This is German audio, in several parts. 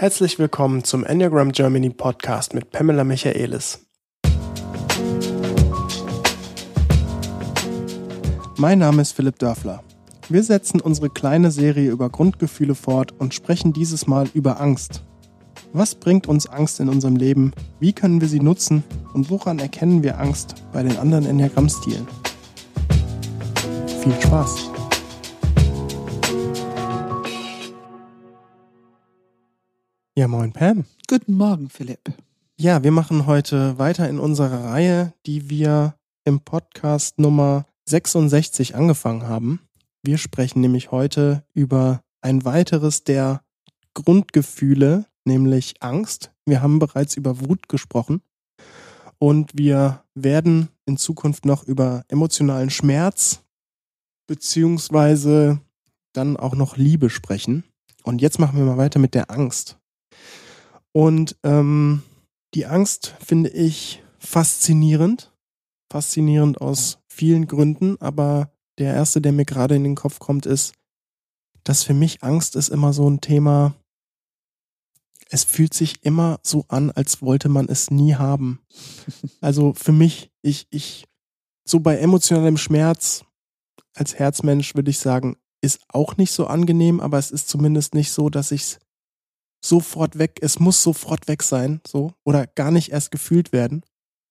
Herzlich willkommen zum Enneagram Germany Podcast mit Pamela Michaelis. Mein Name ist Philipp Dörfler. Wir setzen unsere kleine Serie über Grundgefühle fort und sprechen dieses Mal über Angst. Was bringt uns Angst in unserem Leben? Wie können wir sie nutzen? Und woran erkennen wir Angst bei den anderen Enneagramm-Stilen? Viel Spaß! Ja, moin Pam. Guten Morgen, Philipp. Ja, wir machen heute weiter in unserer Reihe, die wir im Podcast Nummer 66 angefangen haben. Wir sprechen nämlich heute über ein weiteres der Grundgefühle, nämlich Angst. Wir haben bereits über Wut gesprochen und wir werden in Zukunft noch über emotionalen Schmerz beziehungsweise dann auch noch Liebe sprechen. Und jetzt machen wir mal weiter mit der Angst. Und ähm, die Angst finde ich faszinierend. Faszinierend aus vielen Gründen, aber der erste, der mir gerade in den Kopf kommt, ist, dass für mich Angst ist immer so ein Thema. Es fühlt sich immer so an, als wollte man es nie haben. Also für mich, ich, ich, so bei emotionalem Schmerz als Herzmensch würde ich sagen, ist auch nicht so angenehm, aber es ist zumindest nicht so, dass ich es sofort weg, es muss sofort weg sein, so, oder gar nicht erst gefühlt werden.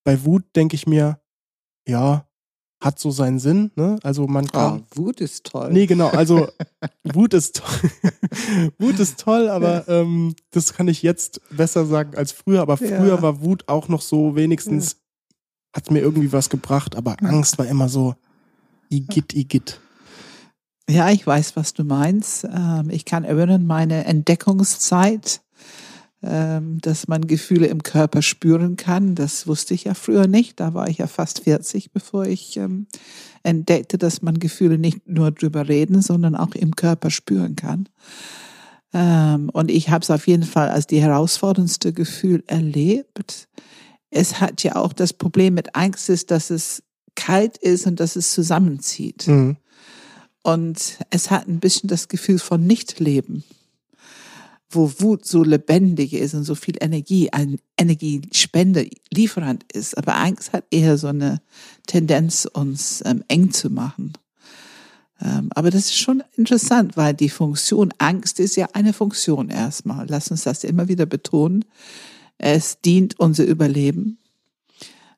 Bei Wut denke ich mir, ja, hat so seinen Sinn, ne? Also man kann. Oh, Wut ist toll. Nee, genau, also Wut ist toll. Wut ist toll, aber ja. ähm, das kann ich jetzt besser sagen als früher. Aber früher ja. war Wut auch noch so, wenigstens ja. hat mir irgendwie was gebracht, aber Angst war immer so, Igitt, Igitt. Ja, ich weiß, was du meinst. Ähm, ich kann erinnern, meine Entdeckungszeit, ähm, dass man Gefühle im Körper spüren kann. Das wusste ich ja früher nicht. Da war ich ja fast 40, bevor ich ähm, entdeckte, dass man Gefühle nicht nur drüber reden, sondern auch im Körper spüren kann. Und ich habe es auf jeden Fall als die herausforderndste Gefühl erlebt. Es hat ja auch das Problem mit Angst ist, dass es kalt ist und dass es zusammenzieht. Mhm. Und es hat ein bisschen das Gefühl von Nichtleben, wo Wut so lebendig ist und so viel Energie, ein Energiespender, Lieferant ist. Aber Angst hat eher so eine Tendenz, uns ähm, eng zu machen. Ähm, aber das ist schon interessant, weil die Funktion Angst ist ja eine Funktion erstmal. Lass uns das immer wieder betonen. Es dient unser Überleben.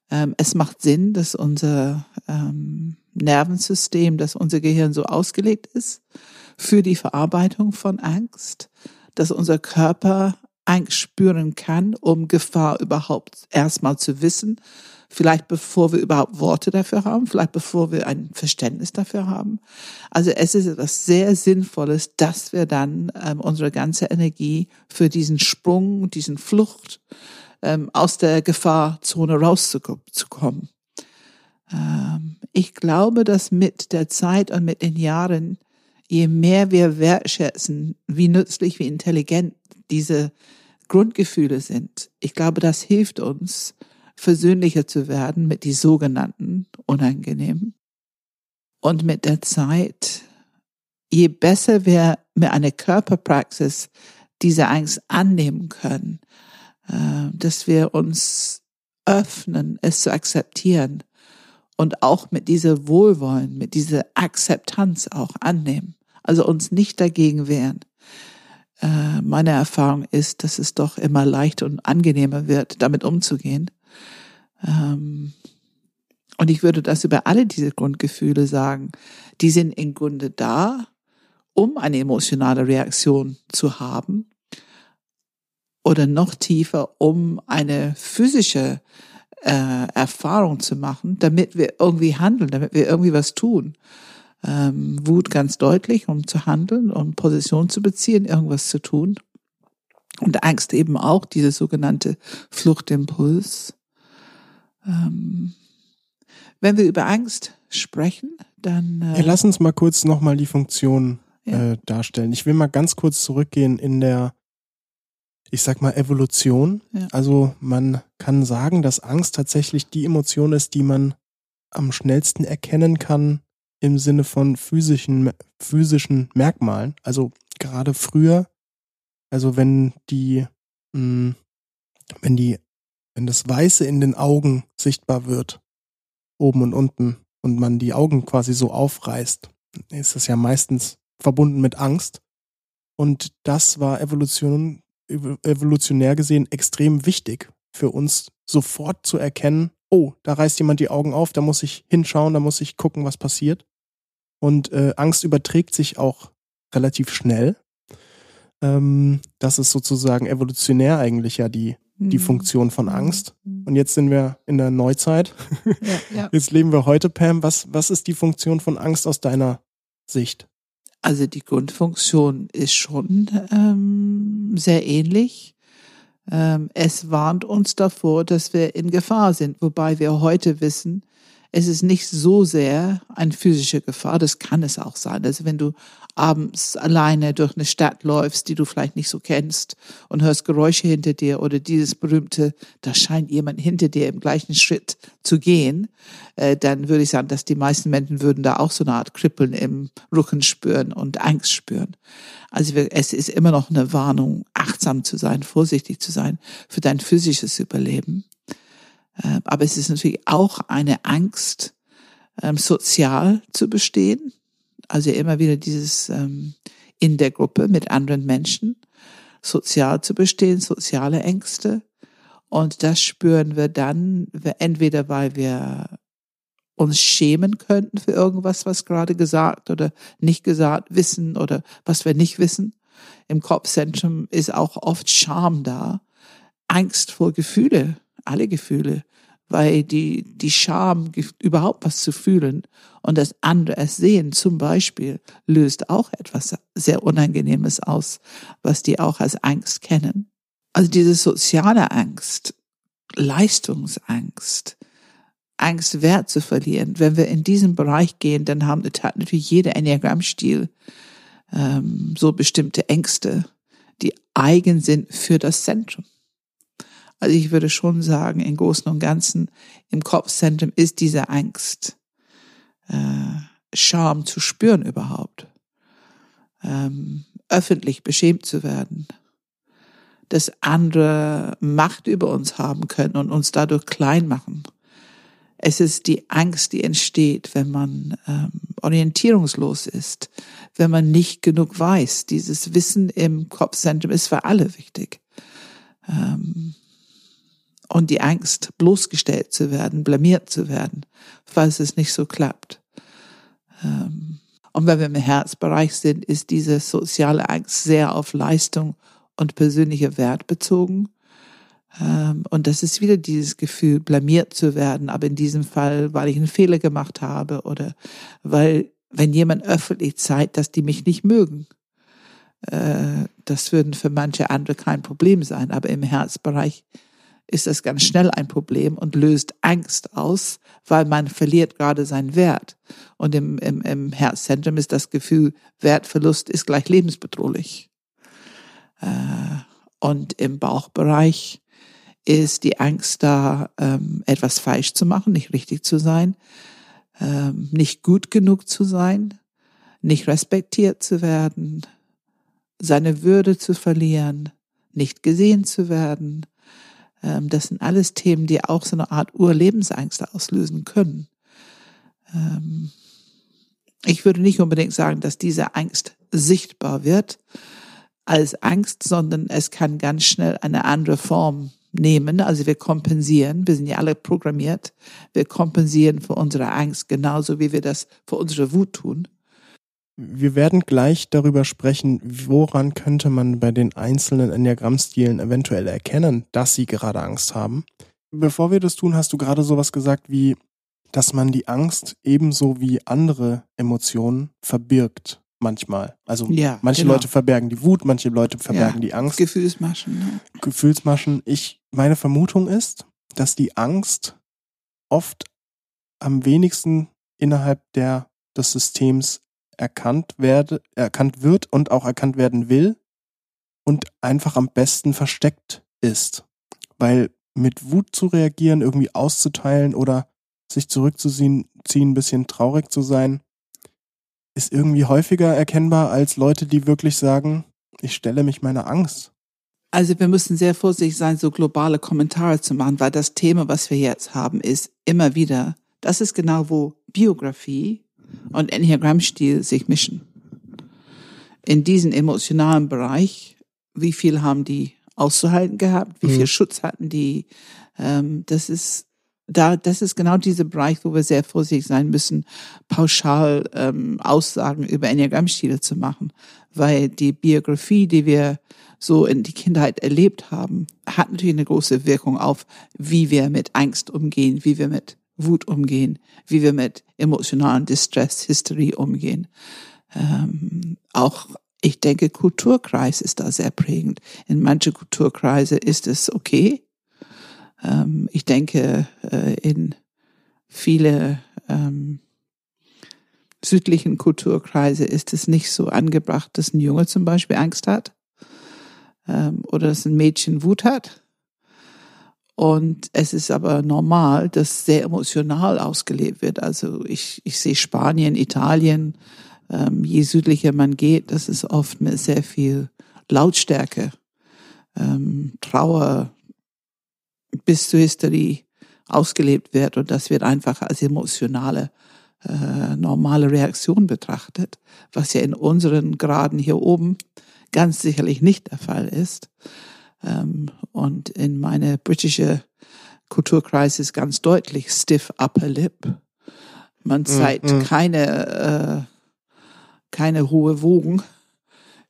Ähm, es macht Sinn, dass unser ähm, Nervensystem, dass unser Gehirn so ausgelegt ist für die Verarbeitung von Angst, dass unser Körper Angst spüren kann, um Gefahr überhaupt erstmal zu wissen, vielleicht bevor wir überhaupt Worte dafür haben, vielleicht bevor wir ein Verständnis dafür haben. Also es ist etwas sehr Sinnvolles, dass wir dann ähm, unsere ganze Energie für diesen Sprung, diesen Flucht ähm, aus der Gefahrzone rauszukommen. Ähm, ich glaube, dass mit der Zeit und mit den Jahren, je mehr wir wertschätzen, wie nützlich, wie intelligent diese Grundgefühle sind, ich glaube, das hilft uns, versöhnlicher zu werden mit die sogenannten Unangenehmen. Und mit der Zeit, je besser wir mit einer Körperpraxis diese Angst annehmen können, äh, dass wir uns öffnen, es zu akzeptieren und auch mit dieser Wohlwollen, mit dieser Akzeptanz auch annehmen. Also uns nicht dagegen wehren. Äh, meine Erfahrung ist, dass es doch immer leichter und angenehmer wird, damit umzugehen. Ähm, und ich würde das über alle diese Grundgefühle sagen. Die sind im Grunde da, um eine emotionale Reaktion zu haben oder noch tiefer, um eine physische äh, Erfahrung zu machen, damit wir irgendwie handeln, damit wir irgendwie was tun. Ähm, Wut ganz deutlich, um zu handeln, um Position zu beziehen, irgendwas zu tun. Und Angst eben auch, diese sogenannte Fluchtimpuls. Ähm, wenn wir über Angst sprechen, dann. Äh, ja, lass uns mal kurz nochmal die Funktion ja. äh, darstellen. Ich will mal ganz kurz zurückgehen in der ich sag mal, Evolution. Ja. Also man kann sagen, dass Angst tatsächlich die Emotion ist, die man am schnellsten erkennen kann im Sinne von physischen, physischen Merkmalen. Also gerade früher Also wenn die, mh, wenn die, wenn das Weiße in den Augen sichtbar wird, oben und unten, und man die Augen quasi so aufreißt, ist das ja meistens verbunden mit Angst. Und das war Evolution, evolutionär gesehen extrem wichtig für uns, sofort zu erkennen, oh, da reißt jemand die Augen auf, da muss ich hinschauen, da muss ich gucken, was passiert. Und äh, Angst überträgt sich auch relativ schnell. Ähm, das ist sozusagen evolutionär eigentlich ja die, die mhm. Funktion von Angst. Mhm. Und jetzt sind wir in der Neuzeit. Ja, ja. Jetzt leben wir heute, Pam. Was, was ist die Funktion von Angst aus deiner Sicht? Also die Grundfunktion ist schon ähm, sehr ähnlich. Ähm, es warnt uns davor, dass wir in Gefahr sind, wobei wir heute wissen, es ist nicht so sehr eine physische Gefahr, das kann es auch sein. Also wenn du abends alleine durch eine Stadt läufst, die du vielleicht nicht so kennst und hörst Geräusche hinter dir oder dieses berühmte, da scheint jemand hinter dir im gleichen Schritt zu gehen, äh, dann würde ich sagen, dass die meisten Menschen würden da auch so eine Art Kribbeln im Rücken spüren und Angst spüren. Also es ist immer noch eine Warnung, achtsam zu sein, vorsichtig zu sein für dein physisches Überleben. Ähm, aber es ist natürlich auch eine Angst, ähm, sozial zu bestehen. Also immer wieder dieses ähm, in der Gruppe mit anderen Menschen, sozial zu bestehen, soziale Ängste. Und das spüren wir dann, entweder weil wir uns schämen könnten für irgendwas, was gerade gesagt oder nicht gesagt wissen oder was wir nicht wissen. Im Kopfzentrum ist auch oft Scham da, Angst vor Gefühle alle Gefühle, weil die, die Scham, überhaupt was zu fühlen und das andere es sehen zum Beispiel, löst auch etwas sehr Unangenehmes aus, was die auch als Angst kennen. Also diese soziale Angst, Leistungsangst, Angst, Wert zu verlieren. Wenn wir in diesen Bereich gehen, dann haben natürlich jeder Enneagrammstil ähm, so bestimmte Ängste, die eigen sind für das Zentrum. Also ich würde schon sagen, im Großen und Ganzen im Kopfzentrum ist diese Angst, äh, Scham zu spüren überhaupt, ähm, öffentlich beschämt zu werden, dass andere Macht über uns haben können und uns dadurch klein machen. Es ist die Angst, die entsteht, wenn man ähm, orientierungslos ist, wenn man nicht genug weiß. Dieses Wissen im Kopfzentrum ist für alle wichtig. Ähm, und die Angst, bloßgestellt zu werden, blamiert zu werden, falls es nicht so klappt. Ähm, und wenn wir im Herzbereich sind, ist diese soziale Angst sehr auf Leistung und persönliche Wert bezogen. Ähm, und das ist wieder dieses Gefühl, blamiert zu werden, aber in diesem Fall, weil ich einen Fehler gemacht habe oder weil, wenn jemand öffentlich zeigt, dass die mich nicht mögen. Äh, das würden für manche andere kein Problem sein, aber im Herzbereich ist das ganz schnell ein Problem und löst Angst aus, weil man verliert gerade seinen Wert. Und im, im, im Herzzentrum ist das Gefühl, Wertverlust ist gleich lebensbedrohlich. Äh, und im Bauchbereich ist die Angst da, ähm, etwas falsch zu machen, nicht richtig zu sein, ähm, nicht gut genug zu sein, nicht respektiert zu werden, seine Würde zu verlieren, nicht gesehen zu werden, das sind alles Themen, die auch so eine Art Urlebensangst auslösen können. Ähm, ich würde nicht unbedingt sagen, dass diese Angst sichtbar wird als Angst, sondern es kann ganz schnell eine andere Form nehmen. Also wir kompensieren, wir sind ja alle programmiert, wir kompensieren für unsere Angst genauso wie wir das für unsere Wut tun. Wir werden gleich darüber sprechen, woran könnte man bei den einzelnen Enneagrammstilen eventuell erkennen, dass sie gerade Angst haben. Bevor wir das tun, hast du gerade sowas gesagt wie, dass man die Angst ebenso wie andere Emotionen verbirgt manchmal. Also ja, manche genau. Leute verbergen die Wut, manche Leute verbergen ja, die Angst. Gefühlsmaschen. Ne? Gefühlsmaschen. Ich, meine Vermutung ist, dass die Angst oft am wenigsten innerhalb der, des Systems erkannt werde, erkannt wird und auch erkannt werden will und einfach am besten versteckt ist. Weil mit Wut zu reagieren, irgendwie auszuteilen oder sich zurückzuziehen, ein bisschen traurig zu sein, ist irgendwie häufiger erkennbar als Leute, die wirklich sagen, Ich stelle mich meiner Angst. Also wir müssen sehr vorsichtig sein, so globale Kommentare zu machen, weil das Thema, was wir jetzt haben, ist immer wieder, das ist genau, wo Biografie und Enneagrammstil sich mischen. In diesem emotionalen Bereich, wie viel haben die auszuhalten gehabt, wie viel Mhm. Schutz hatten die, ähm, das ist da, das ist genau dieser Bereich, wo wir sehr vorsichtig sein müssen, pauschal ähm, Aussagen über Enneagrammstile zu machen, weil die Biografie, die wir so in die Kindheit erlebt haben, hat natürlich eine große Wirkung auf, wie wir mit Angst umgehen, wie wir mit Wut umgehen, wie wir mit emotionalen Distress, History umgehen. Ähm, auch ich denke, Kulturkreis ist da sehr prägend. In manche Kulturkreise ist es okay. Ähm, ich denke, äh, in viele ähm, südlichen Kulturkreise ist es nicht so angebracht, dass ein Junge zum Beispiel Angst hat ähm, oder dass ein Mädchen Wut hat. Und es ist aber normal, dass sehr emotional ausgelebt wird. Also ich, ich sehe Spanien, Italien, ähm, je südlicher man geht, das ist oft mit sehr viel Lautstärke, ähm, Trauer bis zur Hysterie ausgelebt wird und das wird einfach als emotionale äh, normale Reaktion betrachtet, was ja in unseren Graden hier oben ganz sicherlich nicht der Fall ist. Ähm, und in meine britische Kulturkreis ist ganz deutlich stiff upper lip. Man zeigt mm. keine, äh, keine hohe Wogen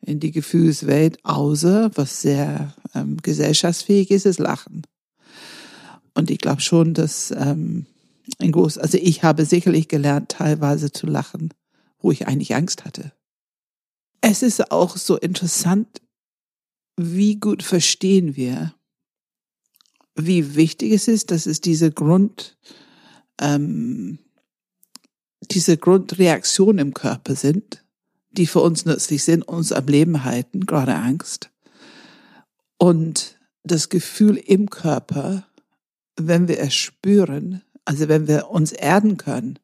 in die Gefühlswelt, außer was sehr ähm, gesellschaftsfähig ist, ist Lachen. Und ich glaube schon, dass ähm, ein groß, also ich habe sicherlich gelernt, teilweise zu lachen, wo ich eigentlich Angst hatte. Es ist auch so interessant, wie gut verstehen wir, wie wichtig es ist, dass es diese Grund, ähm, diese Grundreaktionen im Körper sind, die für uns nützlich sind, uns am Leben halten, gerade Angst. Und das Gefühl im Körper, wenn wir es spüren, also wenn wir uns erden können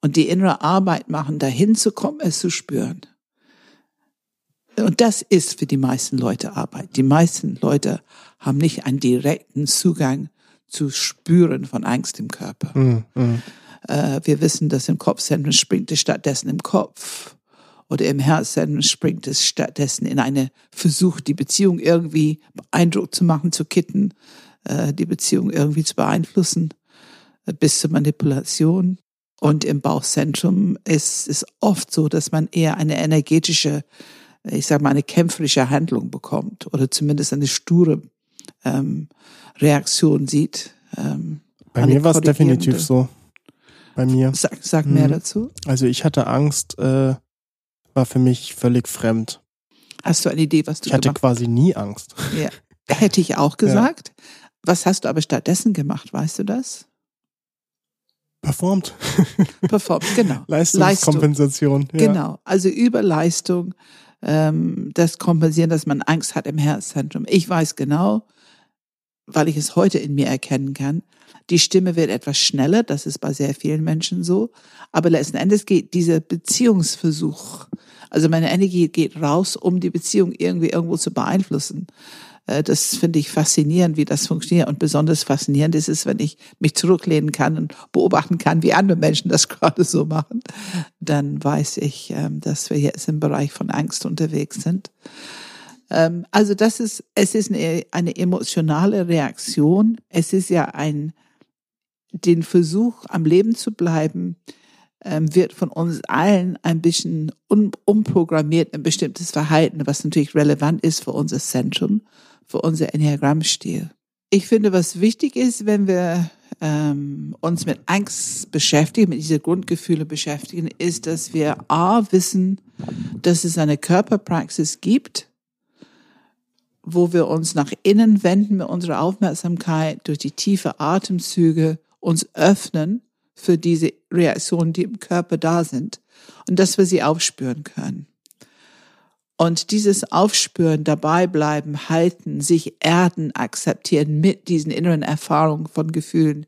und die innere Arbeit machen, dahin zu kommen, es zu spüren. Und das ist für die meisten Leute Arbeit. Die meisten Leute haben nicht einen direkten Zugang zu Spüren von Angst im Körper. Mm, mm. Äh, wir wissen, dass im Kopfzentrum springt es stattdessen im Kopf oder im Herzzentrum springt es stattdessen in eine Versuch, die Beziehung irgendwie beeindruckt zu machen, zu kitten, äh, die Beziehung irgendwie zu beeinflussen, äh, bis zur Manipulation. Und im Bauchzentrum ist es oft so, dass man eher eine energetische, ich sage mal, eine kämpferische Handlung bekommt oder zumindest eine sture ähm, Reaktion sieht. Ähm, Bei mir war es definitiv so. Bei mir. Sag, sag mehr Mhm. dazu. Also ich hatte Angst, äh, war für mich völlig fremd. Hast du eine Idee, was du Ich hatte quasi nie Angst. Ja. Hätte ich auch gesagt. Was hast du aber stattdessen gemacht, weißt du das? Performt. Performt, genau. Leistungskompensation. Ja. Genau. Also über Leistung, ähm, das Kompensieren, dass man Angst hat im Herzzentrum. Ich weiß genau, weil ich es heute in mir erkennen kann, die Stimme wird etwas schneller, das ist bei sehr vielen Menschen so, aber letzten Endes geht dieser Beziehungsversuch, also meine Energie geht raus, um die Beziehung irgendwie irgendwo zu beeinflussen. Äh, Das finde ich faszinierend, wie das funktioniert. Und besonders faszinierend ist es, wenn ich mich zurücklehnen kann und beobachten kann, wie andere Menschen das gerade so machen. Dann weiß ich, ähm, dass wir jetzt im Bereich von Angst unterwegs sind. Ähm, Also das ist, es ist eine, eine emotionale Reaktion. Es ist ja ein, den Versuch, am Leben zu bleiben, ähm, wird von uns allen ein bisschen un, umprogrammiert, ein bestimmtes Verhalten, was natürlich relevant ist für unser Zentrum, für unser Enneagrammstil. Ich finde, was wichtig ist, wenn wir ähm, uns mit Angst beschäftigen, mit diesen Grundgefühle beschäftigen, ist, dass wir A, wissen, dass es eine Körperpraxis gibt, wo wir uns nach innen wenden mit unserer Aufmerksamkeit durch die tiefe Atemzüge uns öffnen für diese Reaktionen, die im Körper da sind und dass wir sie aufspüren können. Und dieses Aufspüren, dabei bleiben, halten, sich erden, akzeptieren mit diesen inneren Erfahrungen von Gefühlen,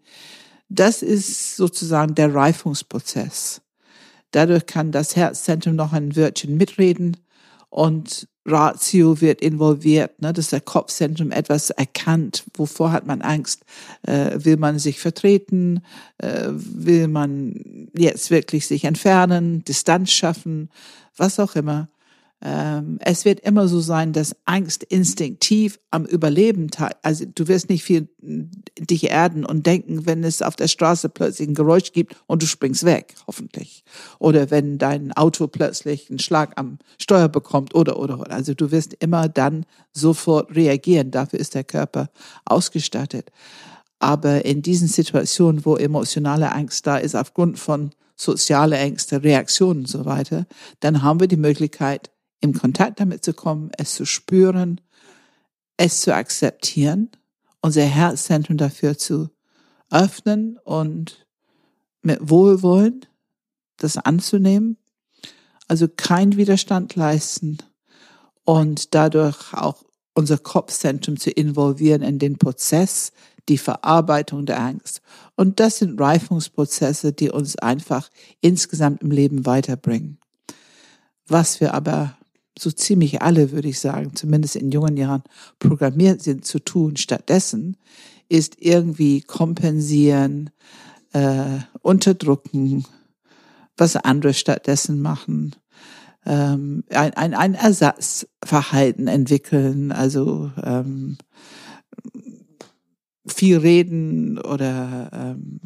das ist sozusagen der Reifungsprozess. Dadurch kann das Herzzentrum noch ein Wörtchen mitreden und Ratio wird involviert, ne, dass der Kopfzentrum etwas erkannt. Wovor hat man Angst? Äh, will man sich vertreten? Äh, will man jetzt wirklich sich entfernen, Distanz schaffen, was auch immer? Ähm, es wird immer so sein, dass Angst instinktiv am Überleben teil. Also du wirst nicht viel dich erden und denken, wenn es auf der Straße plötzlich ein Geräusch gibt und du springst weg, hoffentlich. Oder wenn dein Auto plötzlich einen Schlag am Steuer bekommt oder, oder, oder. Also du wirst immer dann sofort reagieren. Dafür ist der Körper ausgestattet. Aber in diesen Situationen, wo emotionale Angst da ist, aufgrund von soziale Ängste, Reaktionen und so weiter, dann haben wir die Möglichkeit, im Kontakt damit zu kommen, es zu spüren, es zu akzeptieren, unser Herzzentrum dafür zu öffnen und mit Wohlwollen das anzunehmen. Also kein Widerstand leisten und dadurch auch unser Kopfzentrum zu involvieren in den Prozess, die Verarbeitung der Angst. Und das sind Reifungsprozesse, die uns einfach insgesamt im Leben weiterbringen. Was wir aber so ziemlich alle, würde ich sagen, zumindest in jungen Jahren programmiert sind zu tun, stattdessen ist irgendwie kompensieren, äh, unterdrücken, was andere stattdessen machen, ähm, ein, ein, ein Ersatzverhalten entwickeln, also ähm, viel reden oder ähm,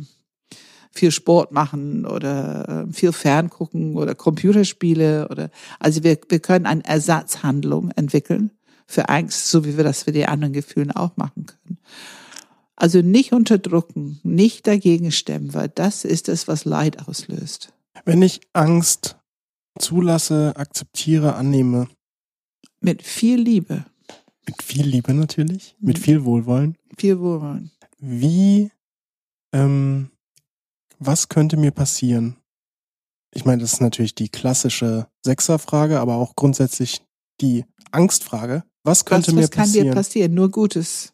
viel Sport machen oder äh, viel Ferngucken oder Computerspiele oder also wir, wir können eine Ersatzhandlung entwickeln für Angst, so wie wir das für die anderen Gefühlen auch machen können. Also nicht unterdrücken, nicht dagegen stemmen, weil das ist es, was Leid auslöst. Wenn ich Angst zulasse, akzeptiere, annehme. Mit viel Liebe. Mit viel Liebe natürlich, mit mhm. viel Wohlwollen. Viel Wohlwollen. Wie ähm, was könnte mir passieren? Ich meine, das ist natürlich die klassische Sechserfrage, aber auch grundsätzlich die Angstfrage. Was könnte was, mir was passieren? Was kann dir passieren? Nur Gutes.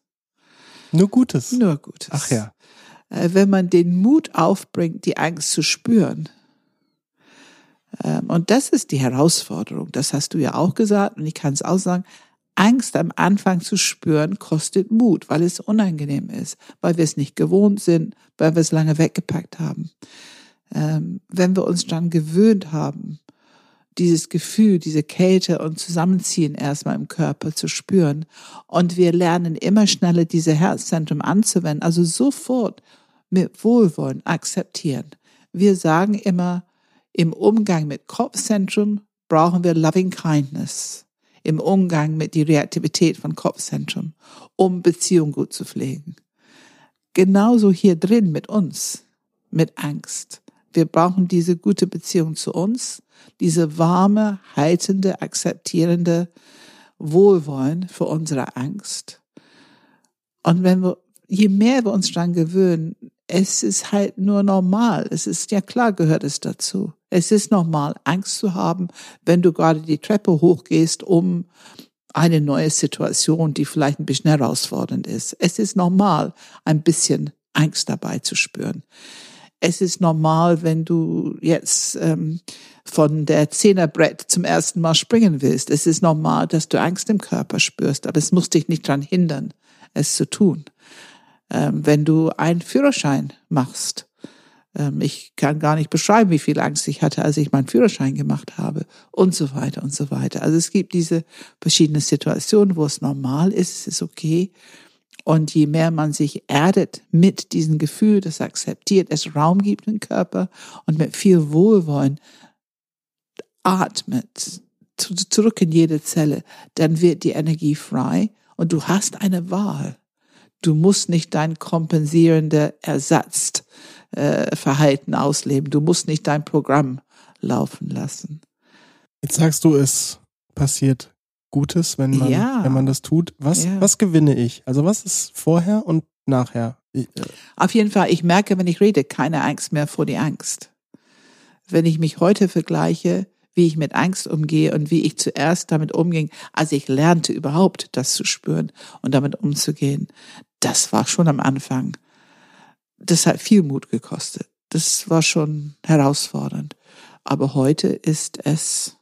Nur Gutes? Nur Gutes. Ach ja. Äh, wenn man den Mut aufbringt, die Angst zu spüren. Ähm, und das ist die Herausforderung. Das hast du ja auch gesagt und ich kann es auch sagen. Angst am Anfang zu spüren, kostet Mut, weil es unangenehm ist, weil wir es nicht gewohnt sind, weil wir es lange weggepackt haben. Ähm, wenn wir uns dann gewöhnt haben, dieses Gefühl, diese Kälte und Zusammenziehen erstmal im Körper zu spüren und wir lernen immer schneller diese Herzzentrum anzuwenden, also sofort mit Wohlwollen akzeptieren. Wir sagen immer, im Umgang mit Kopfzentrum brauchen wir Loving Kindness im Umgang mit die Reaktivität von Kopfzentrum, um Beziehung gut zu pflegen. Genauso hier drin mit uns, mit Angst. Wir brauchen diese gute Beziehung zu uns, diese warme, haltende, akzeptierende Wohlwollen für unsere Angst. Und wenn wir, je mehr wir uns daran gewöhnen, es ist halt nur normal. Es ist ja klar, gehört es dazu. Es ist normal, Angst zu haben, wenn du gerade die Treppe hochgehst, um eine neue Situation, die vielleicht ein bisschen herausfordernd ist. Es ist normal, ein bisschen Angst dabei zu spüren. Es ist normal, wenn du jetzt ähm, von der Zehnerbrett zum ersten Mal springen willst. Es ist normal, dass du Angst im Körper spürst, aber es muss dich nicht daran hindern, es zu tun wenn du einen Führerschein machst. Ähm, ich kann gar nicht beschreiben, wie viel Angst ich hatte, als ich meinen Führerschein gemacht habe und so weiter und so weiter. Also es gibt diese verschiedenen Situationen, wo es normal ist, es ist okay. Und je mehr man sich erdet mit diesem Gefühl, das akzeptiert, es Raum gibt im Körper und mit viel Wohlwollen atmet zurück in jede Zelle, dann wird die Energie frei und du hast eine Wahl. Du musst nicht dein kompensierende Ersatzverhalten äh, ausleben. Du musst nicht dein Programm laufen lassen. Jetzt sagst du, es passiert Gutes, wenn man, ja. wenn man das tut. Was, ja. was gewinne ich? Also was ist vorher und nachher? Ich, äh Auf jeden Fall, ich merke, wenn ich rede, keine Angst mehr vor die Angst. Wenn ich mich heute vergleiche, wie ich mit Angst umgehe und wie ich zuerst damit umging, als ich lernte überhaupt das zu spüren und damit umzugehen. Das war schon am Anfang. Das hat viel Mut gekostet. Das war schon herausfordernd. Aber heute ist es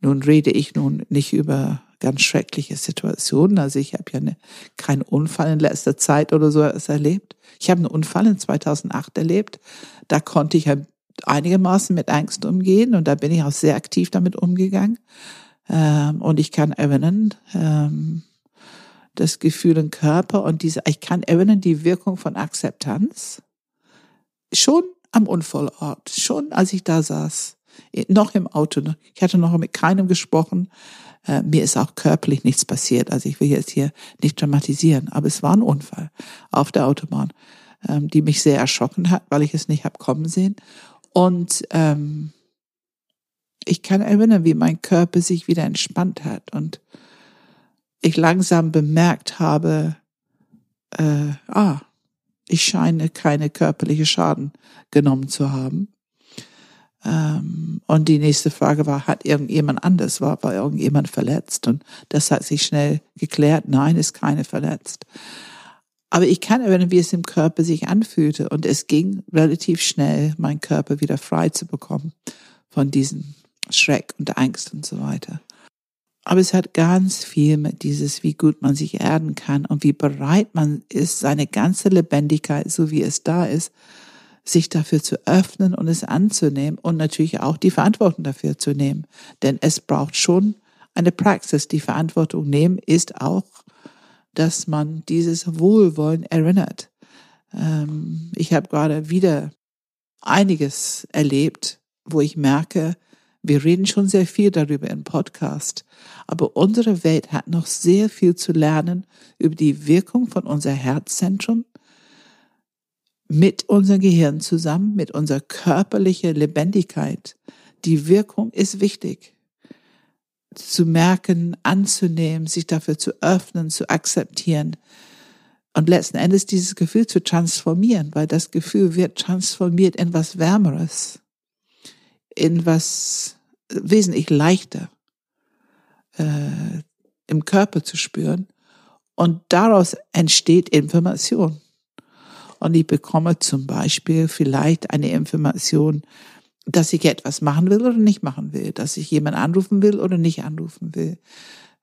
Nun rede ich nun nicht über ganz schreckliche Situationen. Also ich habe ja eine, keinen Unfall in letzter Zeit oder so erlebt. Ich habe einen Unfall in 2008 erlebt. Da konnte ich einigermaßen mit Angst umgehen und da bin ich auch sehr aktiv damit umgegangen. Ähm, und ich kann erinnern, ähm, das Gefühl im Körper und diese, ich kann erinnern die Wirkung von Akzeptanz schon am Unfallort, schon als ich da saß, noch im Auto. Ich hatte noch mit keinem gesprochen. Äh, mir ist auch körperlich nichts passiert. Also ich will jetzt hier nicht dramatisieren, aber es war ein Unfall auf der Autobahn, ähm, die mich sehr erschrocken hat, weil ich es nicht hab kommen sehen. Und ähm, ich kann erinnern, wie mein Körper sich wieder entspannt hat und ich langsam bemerkt habe, äh, ah, ich scheine keine körperliche Schaden genommen zu haben. Ähm, und die nächste Frage war, hat irgendjemand anders, war, war irgendjemand verletzt? Und das hat sich schnell geklärt, nein, ist keine verletzt. Aber ich kann erinnern, wie es im Körper sich anfühlte. Und es ging relativ schnell, meinen Körper wieder frei zu bekommen von diesem Schreck und Angst und so weiter. Aber es hat ganz viel mit dieses, wie gut man sich erden kann und wie bereit man ist, seine ganze Lebendigkeit, so wie es da ist, sich dafür zu öffnen und es anzunehmen und natürlich auch die Verantwortung dafür zu nehmen. Denn es braucht schon eine Praxis. Die Verantwortung nehmen ist auch, dass man dieses Wohlwollen erinnert. Ähm, ich habe gerade wieder einiges erlebt, wo ich merke, wir reden schon sehr viel darüber im Podcast, aber unsere Welt hat noch sehr viel zu lernen über die Wirkung von unser Herzzentrum mit unserem Gehirn zusammen, mit unserer körperlichen Lebendigkeit. Die Wirkung ist wichtig. Zu merken, anzunehmen, sich dafür zu öffnen, zu akzeptieren und letzten Endes dieses Gefühl zu transformieren, weil das Gefühl wird transformiert in was Wärmeres in was wesentlich leichter äh, im Körper zu spüren. Und daraus entsteht Information. Und ich bekomme zum Beispiel vielleicht eine Information, dass ich etwas machen will oder nicht machen will, dass ich jemanden anrufen will oder nicht anrufen will.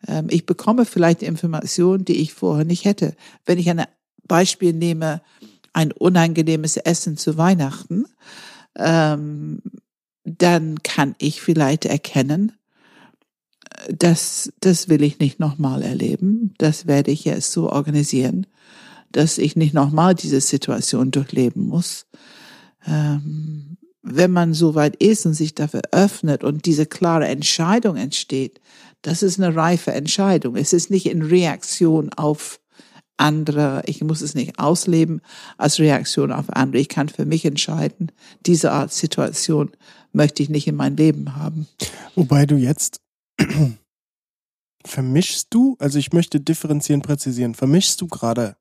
Ähm, ich bekomme vielleicht Informationen, die ich vorher nicht hätte. Wenn ich ein Beispiel nehme, ein unangenehmes Essen zu Weihnachten, ähm, dann kann ich vielleicht erkennen, dass das will ich nicht nochmal erleben. Das werde ich jetzt so organisieren, dass ich nicht nochmal diese Situation durchleben muss. Ähm, wenn man so weit ist und sich dafür öffnet und diese klare Entscheidung entsteht, das ist eine reife Entscheidung. Es ist nicht in Reaktion auf andere, ich muss es nicht ausleben als Reaktion auf andere. Ich kann für mich entscheiden, diese Art Situation möchte ich nicht in mein Leben haben. Wobei du jetzt vermischst du, also ich möchte differenzieren, präzisieren, vermischst du gerade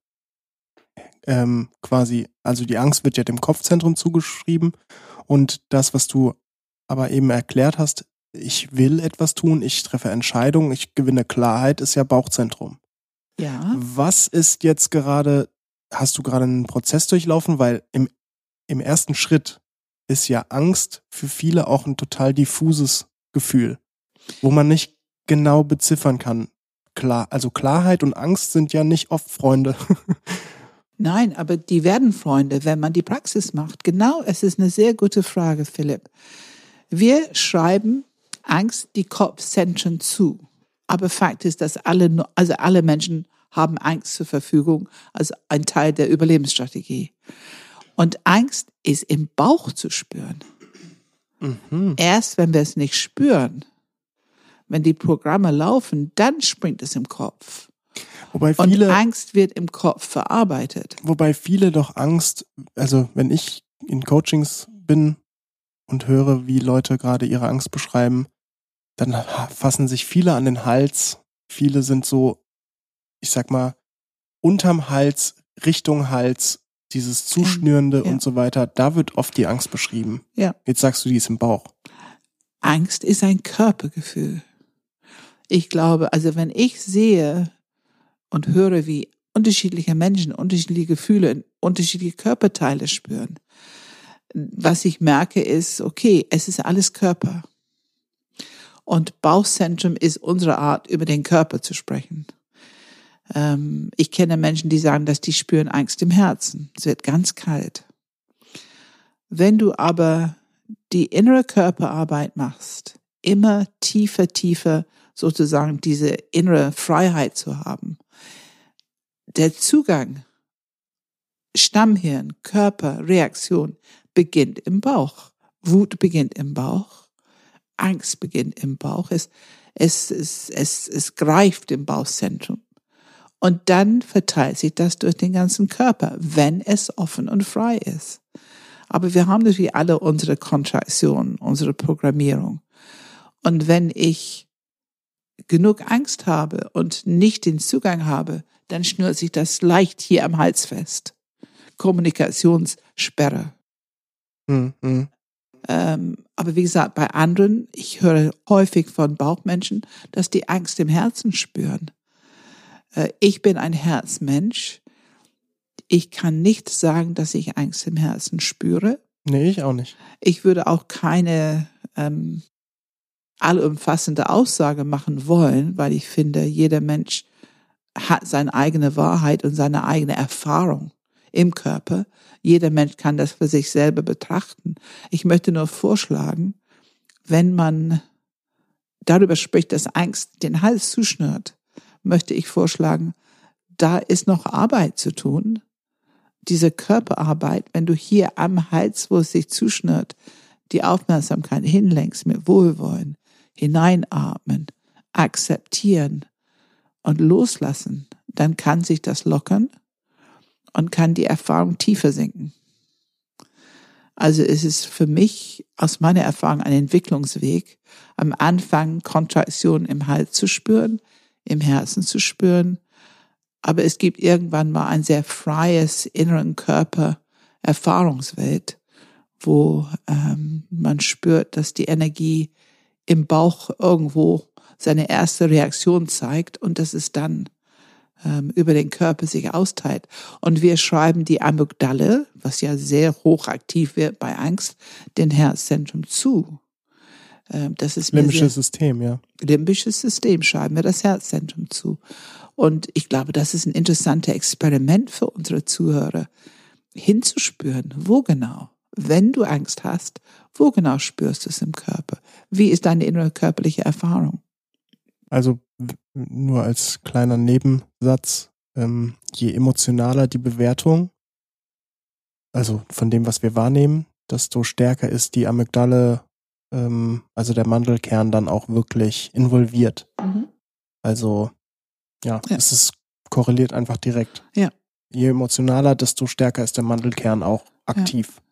ähm, quasi, also die Angst wird ja dem Kopfzentrum zugeschrieben und das, was du aber eben erklärt hast, ich will etwas tun, ich treffe Entscheidungen, ich gewinne Klarheit, ist ja Bauchzentrum. Ja. Was ist jetzt gerade, hast du gerade einen Prozess durchlaufen? Weil im, im ersten Schritt ist ja Angst für viele auch ein total diffuses Gefühl, wo man nicht genau beziffern kann. Klar, also Klarheit und Angst sind ja nicht oft Freunde. Nein, aber die werden Freunde, wenn man die Praxis macht. Genau, es ist eine sehr gute Frage, Philipp. Wir schreiben Angst die Kopfzentren zu. Aber Fakt ist, dass alle, also alle Menschen haben Angst zur Verfügung als ein Teil der Überlebensstrategie. Und Angst ist im Bauch zu spüren. Mhm. Erst wenn wir es nicht spüren, wenn die Programme laufen, dann springt es im Kopf. Wobei viele, und Angst wird im Kopf verarbeitet. Wobei viele doch Angst, also wenn ich in Coachings bin und höre, wie Leute gerade ihre Angst beschreiben, dann fassen sich viele an den Hals. Viele sind so, ich sag mal, unterm Hals, Richtung Hals, dieses Zuschnürende ja. und so weiter. Da wird oft die Angst beschrieben. Ja. Jetzt sagst du, die ist im Bauch. Angst ist ein Körpergefühl. Ich glaube, also wenn ich sehe und höre, wie unterschiedliche Menschen unterschiedliche Gefühle, unterschiedliche Körperteile spüren, was ich merke ist, okay, es ist alles Körper. Und Bauchzentrum ist unsere Art, über den Körper zu sprechen. Ähm, ich kenne Menschen, die sagen, dass die spüren Angst im Herzen. Es wird ganz kalt. Wenn du aber die innere Körperarbeit machst, immer tiefer, tiefer sozusagen diese innere Freiheit zu haben, der Zugang Stammhirn, Körper, Reaktion beginnt im Bauch. Wut beginnt im Bauch. Angst beginnt im Bauch. Es, es, es, es, es greift im Bauchzentrum. Und dann verteilt sich das durch den ganzen Körper, wenn es offen und frei ist. Aber wir haben natürlich alle unsere Kontraktionen, unsere Programmierung. Und wenn ich genug Angst habe und nicht den Zugang habe, dann schnürt sich das leicht hier am Hals fest. Kommunikationssperre. Mhm. Ähm, aber wie gesagt, bei anderen, ich höre häufig von Bauchmenschen, dass die Angst im Herzen spüren. Äh, ich bin ein Herzmensch. Ich kann nicht sagen, dass ich Angst im Herzen spüre. Nee, ich auch nicht. Ich würde auch keine ähm, allumfassende Aussage machen wollen, weil ich finde, jeder Mensch hat seine eigene Wahrheit und seine eigene Erfahrung im Körper. Jeder Mensch kann das für sich selber betrachten. Ich möchte nur vorschlagen, wenn man darüber spricht, dass Angst den Hals zuschnürt, möchte ich vorschlagen, da ist noch Arbeit zu tun. Diese Körperarbeit, wenn du hier am Hals, wo es sich zuschnürt, die Aufmerksamkeit hinlenkst mit Wohlwollen, hineinatmen, akzeptieren und loslassen, dann kann sich das lockern und kann die Erfahrung tiefer sinken. Also es ist für mich aus meiner Erfahrung ein Entwicklungsweg, am Anfang Kontraktion im Hals zu spüren, im Herzen zu spüren, aber es gibt irgendwann mal ein sehr freies inneren Körper Erfahrungswelt, wo ähm, man spürt, dass die Energie im Bauch irgendwo seine erste Reaktion zeigt und dass es dann ähm, über den Körper sich austeilt. Und wir schreiben die Amygdale, was ja sehr hochaktiv wird bei Angst, den Herzzentrum zu. Ähm, das ist limbisches System, ja. Limbisches System schreiben wir das Herzzentrum zu. Und ich glaube, das ist ein interessantes Experiment für unsere Zuhörer, hinzuspüren, wo genau, wenn du Angst hast, wo genau spürst du es im Körper? Wie ist deine innere körperliche Erfahrung? Also nur als kleiner Nebensatz, ähm, je emotionaler die Bewertung, also von dem, was wir wahrnehmen, desto stärker ist die Amygdale, ähm, also der Mandelkern dann auch wirklich involviert. Mhm. Also ja, ja, es ist korreliert einfach direkt. Ja. Je emotionaler, desto stärker ist der Mandelkern auch aktiv. Ja.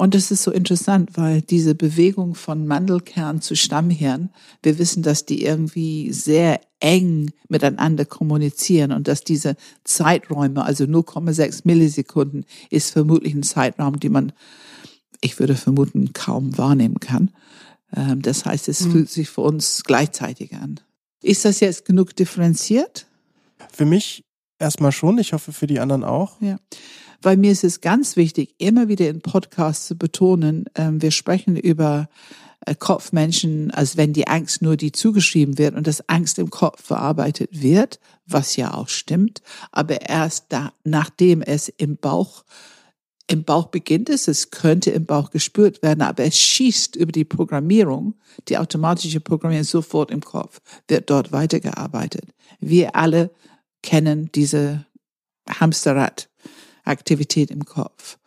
Und es ist so interessant, weil diese Bewegung von Mandelkern zu Stammhirn, wir wissen, dass die irgendwie sehr eng miteinander kommunizieren und dass diese Zeiträume, also 0,6 Millisekunden, ist vermutlich ein Zeitraum, den man, ich würde vermuten, kaum wahrnehmen kann. Ähm, das heißt, es mhm. fühlt sich für uns gleichzeitig an. Ist das jetzt genug differenziert? Für mich erstmal schon. Ich hoffe für die anderen auch. Ja weil mir ist es ganz wichtig, immer wieder in Podcasts zu betonen, ähm, wir sprechen über äh, Kopfmenschen, als wenn die Angst nur die zugeschrieben wird und das Angst im Kopf verarbeitet wird, was ja auch stimmt, aber erst da, nachdem es im Bauch im Bauch beginnt es, es könnte im Bauch gespürt werden, aber es schießt über die Programmierung, die automatische Programmierung sofort im Kopf, wird dort weitergearbeitet. Wir alle kennen diese Hamsterrad Aktivität im Kopf.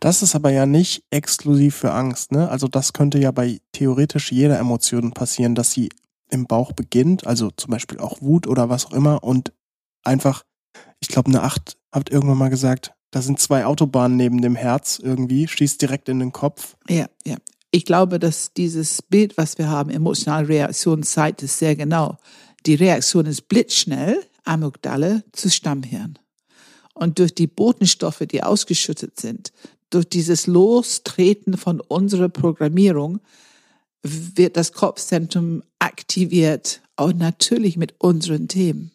Das ist aber ja nicht exklusiv für Angst, ne? Also das könnte ja bei theoretisch jeder Emotion passieren, dass sie im Bauch beginnt, also zum Beispiel auch Wut oder was auch immer und einfach, ich glaube, eine Acht habt irgendwann mal gesagt, da sind zwei Autobahnen neben dem Herz irgendwie, schießt direkt in den Kopf. Ja, ja. Ich glaube, dass dieses Bild, was wir haben, emotionale Reaktion, zeigt es sehr genau. Die Reaktion ist blitzschnell, Amygdale zu Stammhirn. Und durch die Botenstoffe, die ausgeschüttet sind, durch dieses Lostreten von unserer Programmierung, wird das Kopfzentrum aktiviert, auch natürlich mit unseren Themen.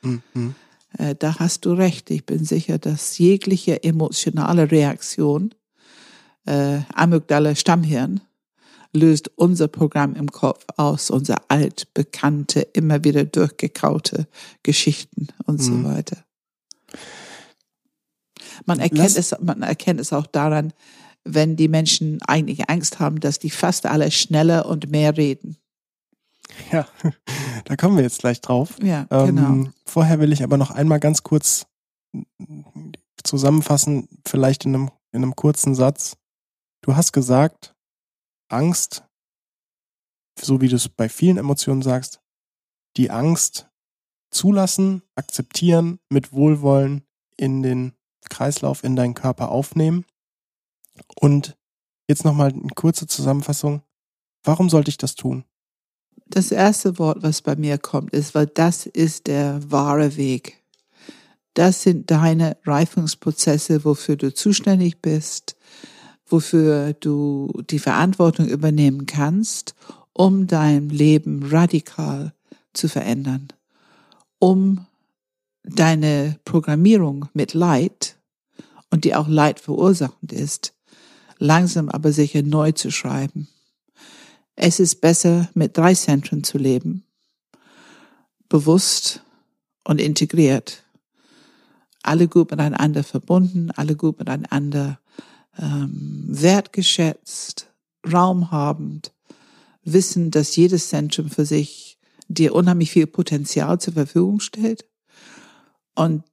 Mhm. Äh, da hast du recht. Ich bin sicher, dass jegliche emotionale Reaktion, äh, Amygdala, Stammhirn, löst unser Programm im Kopf aus, unser altbekannte, immer wieder durchgekaute Geschichten und mhm. so weiter. Man erkennt, es, man erkennt es auch daran, wenn die Menschen eigentlich Angst haben, dass die fast alle schneller und mehr reden. Ja, da kommen wir jetzt gleich drauf. Ja, genau. Ähm, vorher will ich aber noch einmal ganz kurz zusammenfassen, vielleicht in einem, in einem kurzen Satz. Du hast gesagt, Angst, so wie du es bei vielen Emotionen sagst, die Angst zulassen, akzeptieren, mit Wohlwollen in den Kreislauf, in deinen Körper aufnehmen. Und jetzt nochmal eine kurze Zusammenfassung. Warum sollte ich das tun? Das erste Wort, was bei mir kommt, ist, weil das ist der wahre Weg. Das sind deine Reifungsprozesse, wofür du zuständig bist, wofür du die Verantwortung übernehmen kannst, um dein Leben radikal zu verändern, um deine Programmierung mit Leid und die auch Leid verursachend ist, langsam aber sicher neu zu schreiben. Es ist besser, mit drei Zentren zu leben, bewusst und integriert, alle gut miteinander verbunden, alle gut miteinander ähm, wertgeschätzt, raumhabend, wissen, dass jedes Zentrum für sich dir unheimlich viel Potenzial zur Verfügung stellt. Und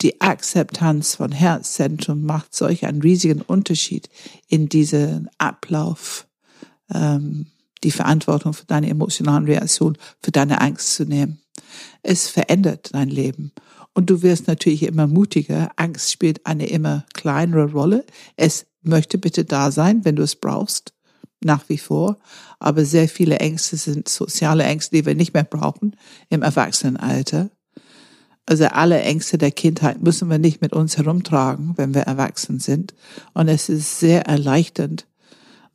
die Akzeptanz von Herzzentrum macht solch einen riesigen Unterschied in diesem Ablauf, ähm, die Verantwortung für deine emotionalen Reaktionen, für deine Angst zu nehmen. Es verändert dein Leben. Und du wirst natürlich immer mutiger. Angst spielt eine immer kleinere Rolle. Es möchte bitte da sein, wenn du es brauchst, nach wie vor. Aber sehr viele Ängste sind soziale Ängste, die wir nicht mehr brauchen im Erwachsenenalter. Also alle Ängste der Kindheit müssen wir nicht mit uns herumtragen, wenn wir erwachsen sind. Und es ist sehr erleichternd,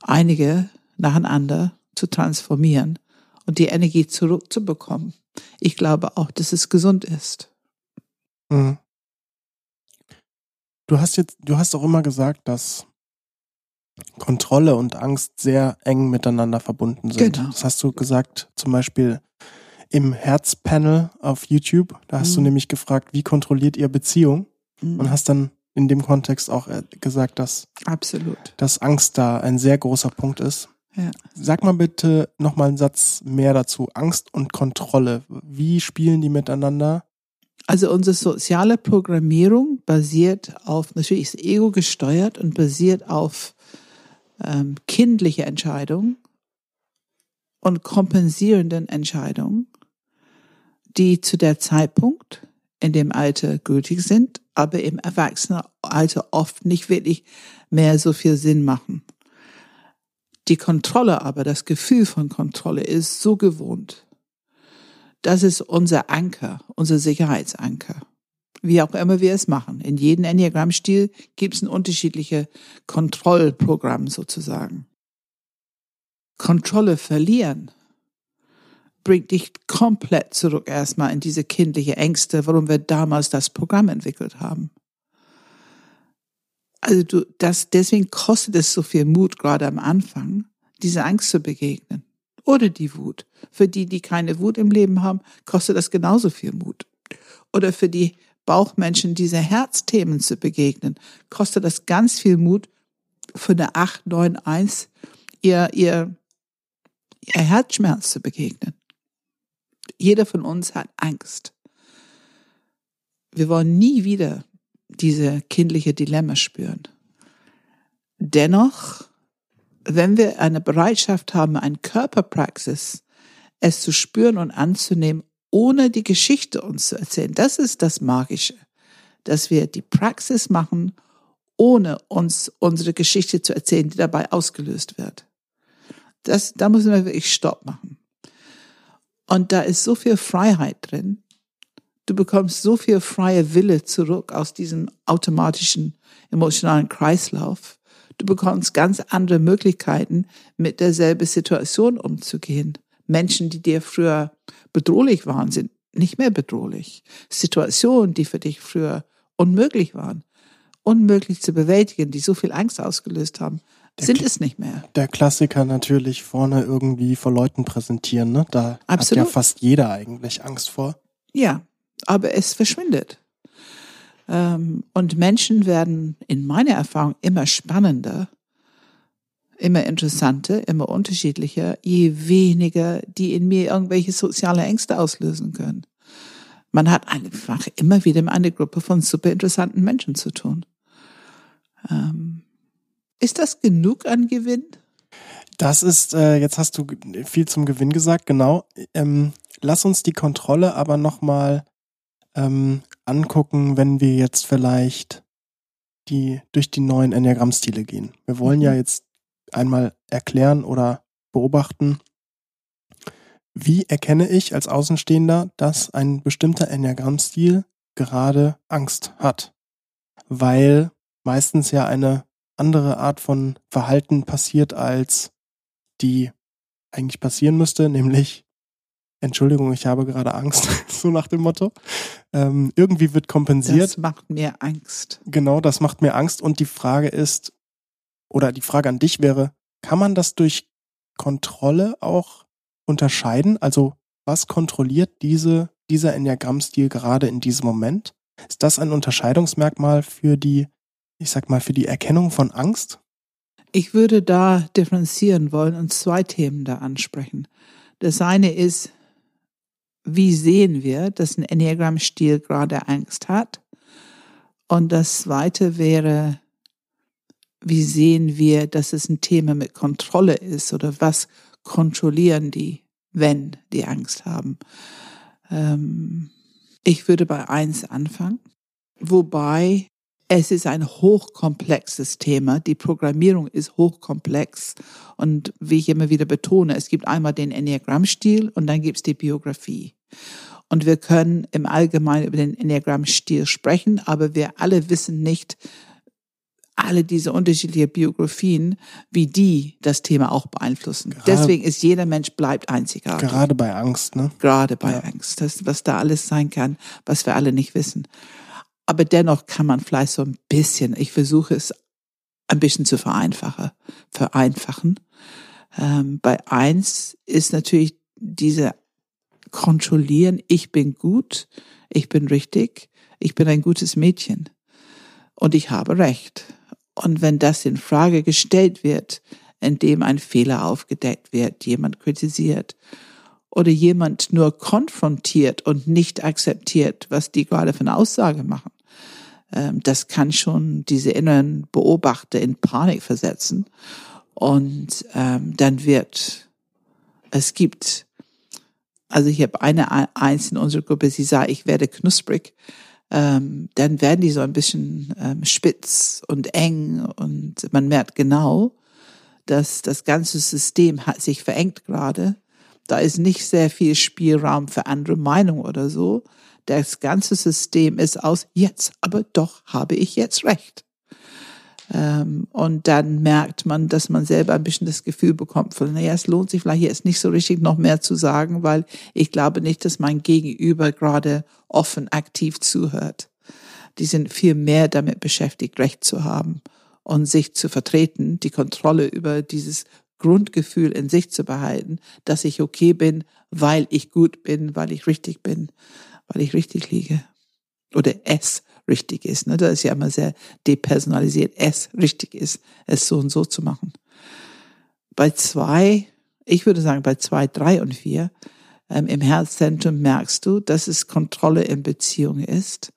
einige nacheinander zu transformieren und die Energie zurückzubekommen. Ich glaube auch, dass es gesund ist. Mhm. Du hast jetzt, du hast auch immer gesagt, dass Kontrolle und Angst sehr eng miteinander verbunden sind. Genau. Das hast du gesagt, zum Beispiel im Herzpanel auf YouTube. Da hast mhm. du nämlich gefragt, wie kontrolliert ihr Beziehung? Mhm. Und hast dann in dem Kontext auch äh, gesagt, dass, Absolut. dass Angst da ein sehr großer Punkt ist. Ja. Sag mal bitte nochmal einen Satz mehr dazu. Angst und Kontrolle. Wie spielen die miteinander? Also unsere soziale Programmierung basiert auf, natürlich ist Ego gesteuert und basiert auf ähm, kindliche Entscheidungen und kompensierenden Entscheidungen die zu der Zeitpunkt in dem Alter gültig sind, aber im Erwachsenenalter oft nicht wirklich mehr so viel Sinn machen. Die Kontrolle aber, das Gefühl von Kontrolle ist so gewohnt. Das ist unser Anker, unser Sicherheitsanker. Wie auch immer wir es machen. In jedem Enneagramm-Stil gibt es ein unterschiedliches Kontrollprogramm sozusagen. Kontrolle verlieren bringt dich komplett zurück erstmal in diese kindliche Ängste, warum wir damals das Programm entwickelt haben. Also du, das, deswegen kostet es so viel Mut, gerade am Anfang, diese Angst zu begegnen. Oder die Wut. Für die, die keine Wut im Leben haben, kostet das genauso viel Mut. Oder für die Bauchmenschen, diese Herzthemen zu begegnen, kostet das ganz viel Mut, für eine 891 ihr, ihr, ihr Herzschmerz zu begegnen. Jeder von uns hat Angst. Wir wollen nie wieder diese kindliche Dilemma spüren. Dennoch, wenn wir eine Bereitschaft haben, eine Körperpraxis, es zu spüren und anzunehmen, ohne die Geschichte uns zu erzählen, das ist das Magische, dass wir die Praxis machen, ohne uns unsere Geschichte zu erzählen, die dabei ausgelöst wird. Das, da müssen wir wirklich Stopp machen. Und da ist so viel Freiheit drin. Du bekommst so viel freie Wille zurück aus diesem automatischen emotionalen Kreislauf. Du bekommst ganz andere Möglichkeiten, mit derselben Situation umzugehen. Menschen, die dir früher bedrohlich waren, sind nicht mehr bedrohlich. Situationen, die für dich früher unmöglich waren, unmöglich zu bewältigen, die so viel Angst ausgelöst haben, Der sind Kl- es nicht mehr. Der Klassiker natürlich vorne irgendwie vor Leuten präsentieren, ne? Da hat Absolut. ja fast jeder eigentlich Angst vor. Ja, aber es verschwindet. Ähm, und Menschen werden in meiner Erfahrung immer spannender, immer interessanter, immer unterschiedlicher, je weniger die in mir irgendwelche soziale Ängste auslösen können. Man hat einfach immer wieder mit einer Gruppe von super interessanten Menschen zu tun. Ähm, ist das genug an Gewinn? Das ist, äh, jetzt hast du viel zum Gewinn gesagt, genau. Ähm, lass uns die Kontrolle aber nochmal ähm, angucken, wenn wir jetzt vielleicht die durch die neuen Enneagrammstile gehen. Wir wollen Mhm. ja jetzt einmal erklären oder beobachten, wie erkenne ich als Außenstehender, dass ein bestimmter Enneagrammstil gerade Angst hat? Weil meistens ja eine andere Art von Verhalten passiert, als die eigentlich passieren müsste, nämlich Entschuldigung, ich habe gerade Angst, so nach dem Motto. Ähm, irgendwie wird kompensiert. Das macht mir Angst. Genau, das macht mir Angst. Und die Frage ist, oder die Frage an dich wäre, kann man das durch Kontrolle auch unterscheiden? Also was kontrolliert diese, dieser Enneagrammstil gerade in diesem Moment? Ist das ein Unterscheidungsmerkmal für die, ich sag mal, für die Erkennung von Angst? Ich würde da differenzieren wollen und zwei Themen da ansprechen. Das eine ist, wie sehen wir, dass ein Enneagramm-Stil gerade Angst hat? Und das zweite wäre, wie sehen wir, dass es ein Thema mit Kontrolle ist oder was kontrollieren die, wenn die Angst haben? Ähm, ich würde bei eins anfangen, wobei es ist ein hochkomplexes Thema. Die Programmierung ist hochkomplex. Und wie ich immer wieder betone, es gibt einmal den Enneagrammstil und dann gibt es die Biografie. Und wir können im Allgemeinen über den Enneagrammstil sprechen, aber wir alle wissen nicht, alle diese unterschiedlichen Biografien, wie die das Thema auch beeinflussen. Gerade- Deswegen ist jeder Mensch bleibt einzigartig. Gerade bei Angst, ne? Gerade bei Ja. Angst, das, was da alles sein kann, was wir alle nicht wissen. Aber dennoch kann man vielleicht so ein bisschen, ich versuche es ein bisschen zu vereinfachen, vereinfachen. Ähm, bei eins ist natürlich diese Kontrollieren, ich bin gut, ich bin richtig, ich bin ein gutes Mädchen und ich habe Recht. Und wenn das in Frage gestellt wird, indem ein Fehler aufgedeckt wird, jemand kritisiert oder jemand nur konfrontiert und nicht akzeptiert, was die gerade für eine Aussage machen, das kann schon diese inneren Beobachter in Panik versetzen. Und ähm, dann wird, es gibt, also ich habe eine Eins in unserer Gruppe, sie sagt, ich werde knusprig. Ähm, dann werden die so ein bisschen ähm, spitz und eng und man merkt genau, dass das ganze System hat sich verengt gerade. Da ist nicht sehr viel Spielraum für andere Meinungen oder so. Das ganze System ist aus, jetzt, aber doch habe ich jetzt recht. Ähm, und dann merkt man, dass man selber ein bisschen das Gefühl bekommt, von, naja, es lohnt sich vielleicht jetzt nicht so richtig noch mehr zu sagen, weil ich glaube nicht, dass mein Gegenüber gerade offen aktiv zuhört. Die sind viel mehr damit beschäftigt, Recht zu haben und sich zu vertreten, die Kontrolle über dieses Grundgefühl in sich zu behalten, dass ich okay bin, weil ich gut bin, weil ich richtig bin, weil ich richtig liege. Oder es richtig ist. Ne? Das ist ja immer sehr depersonalisiert. Es richtig ist, es so und so zu machen. Bei zwei, ich würde sagen, bei zwei, drei und vier, ähm, im Herzzentrum merkst du, dass es Kontrolle in Beziehung ist.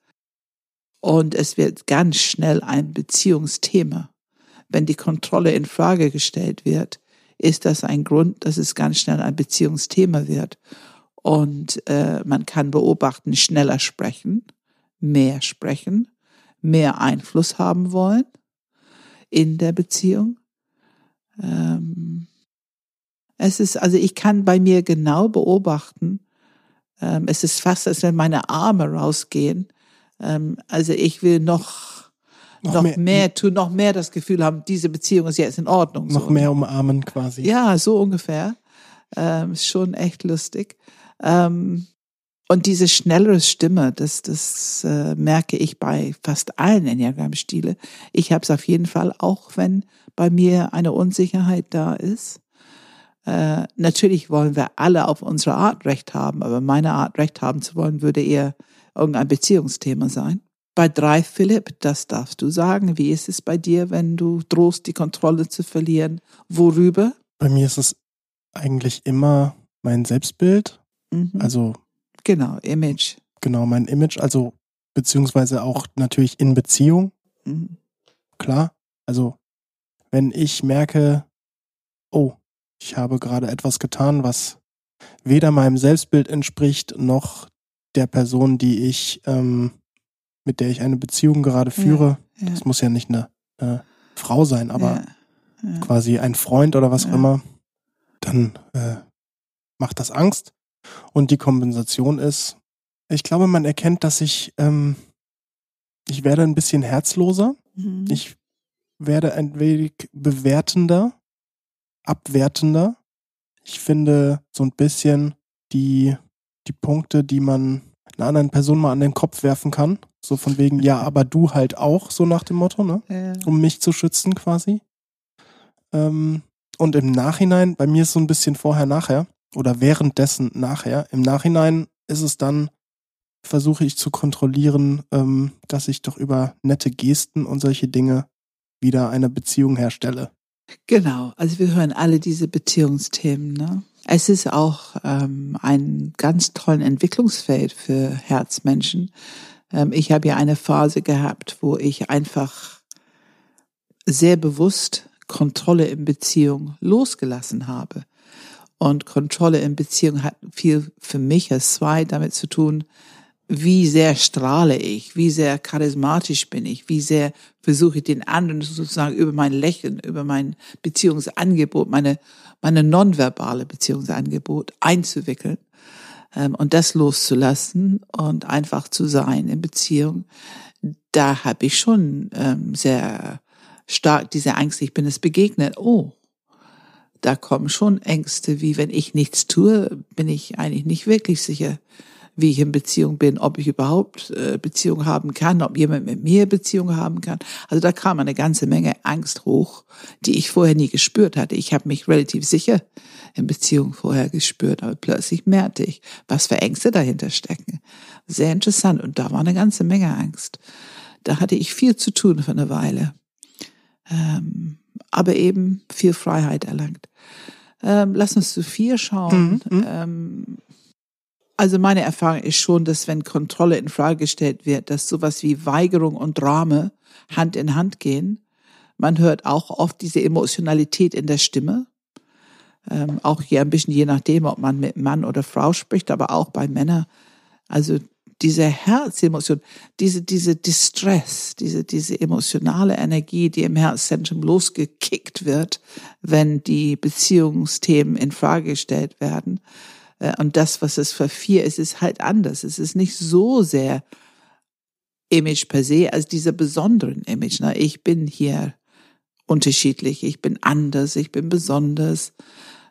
Und es wird ganz schnell ein Beziehungsthema. Wenn die Kontrolle in Frage gestellt wird, ist das ein Grund, dass es ganz schnell ein Beziehungsthema wird. Und äh, man kann beobachten, schneller sprechen, mehr sprechen, mehr Einfluss haben wollen in der Beziehung. Ähm, es ist, also ich kann bei mir genau beobachten, ähm, es ist fast, als wenn meine Arme rausgehen. Ähm, also ich will noch, noch, Noch mehr, mehr- tun, noch mehr das Gefühl haben, diese Beziehung ist jetzt in Ordnung. Noch so. mehr umarmen quasi. Ja, so ungefähr. Ähm, ist schon echt lustig. Ähm, Und diese schnellere Stimme, das, das äh, merke ich bei fast allen Enneagramm-Stile. Ich habe es auf jeden Fall, auch wenn bei mir eine Unsicherheit da ist. Äh, natürlich wollen wir alle auf unsere Art Recht haben, aber meine Art Recht haben zu wollen, würde eher irgendein Beziehungsthema sein. Bei drei, Philipp, das darfst du sagen. Wie ist es bei dir, wenn du drohst, die Kontrolle zu verlieren? Worüber? Bei mir ist es eigentlich immer mein Selbstbild. Mhm. Also genau, Image. genau mein Image, also beziehungsweise auch natürlich in Beziehung, Mhm. klar. Also wenn ich merke, oh, ich habe gerade etwas getan, was weder meinem Selbstbild entspricht, noch der Person, die ich, ähm, mit der ich eine Beziehung gerade führe. Ja, Das muss ja nicht eine äh, Frau sein, aber ja, ja. quasi ein Freund oder was auch Ja. immer, dann äh, macht das Angst. Und die Kompensation ist, ich glaube, man erkennt, dass ich, ähm, ich werde ein bisschen herzloser. Mhm. Ich werde ein wenig bewertender, abwertender. Ich finde so ein bisschen die, die Punkte, die man einer anderen Person mal an den Kopf werfen kann. So von wegen, ja, aber du halt auch, so nach dem Motto, ne? ja. um mich zu schützen quasi. Ähm, und im Nachhinein, bei mir ist so ein bisschen vorher, nachher oder währenddessen nachher. Im Nachhinein ist es dann, versuche ich zu kontrollieren, ähm, dass ich doch über nette Gesten und solche Dinge wieder eine Beziehung herstelle. Genau, also wir hören alle diese Beziehungsthemen. Ne? Es ist auch ähm, ein ganz tollen Entwicklungsfeld für Herzmenschen. Ähm, ich habe ja eine Phase gehabt, wo ich einfach sehr bewusst Kontrolle in Beziehung losgelassen habe. Und Kontrolle in Beziehung hat viel für mich als zwei damit zu tun, wie sehr strahle ich, wie sehr charismatisch bin ich, wie sehr versuche ich den anderen sozusagen über mein Lächeln, über mein Beziehungsangebot, meine, meine nonverbale Beziehungsangebot einzuwickeln ähm, und das loszulassen und einfach zu sein in Beziehung. Da habe ich schon ähm, sehr stark diese Angst, ich bin es begegnet. Oh, da kommen schon Ängste, wie wenn ich nichts tue, bin ich eigentlich nicht wirklich sicher, wie ich in Beziehung bin, ob ich überhaupt äh, Beziehung haben kann, ob jemand mit mir Beziehung haben kann. Also da kam eine ganze Menge Angst hoch, die ich vorher nie gespürt hatte. Ich habe mich relativ sicher in Beziehung vorher gespürt, aber plötzlich merkte ich, was für Ängste dahinter stecken. Sehr interessant und da war eine ganze Menge Angst. Da hatte ich viel zu tun für eine Weile, ähm, aber eben viel Freiheit erlangt. Ähm, lass uns zu vier schauen. Mhm, mhm. Ähm, also meine Erfahrung ist schon, dass wenn Kontrolle in Frage gestellt wird, dass sowas wie Weigerung und Drame Hand in Hand gehen. Man hört auch oft diese Emotionalität in der Stimme. Ähm, auch hier ein bisschen je nachdem, ob man mit Mann oder Frau spricht, aber auch bei Männern. Also diese Herzemotion, diese, diese Distress, diese, diese emotionale Energie, die im Herzzentrum losgekickt wird, wenn die Beziehungsthemen in Frage gestellt werden. Äh, Und das, was es für vier ist, ist halt anders. Es ist nicht so sehr Image per se als dieser besonderen Image. Na, ich bin hier unterschiedlich, ich bin anders, ich bin besonders.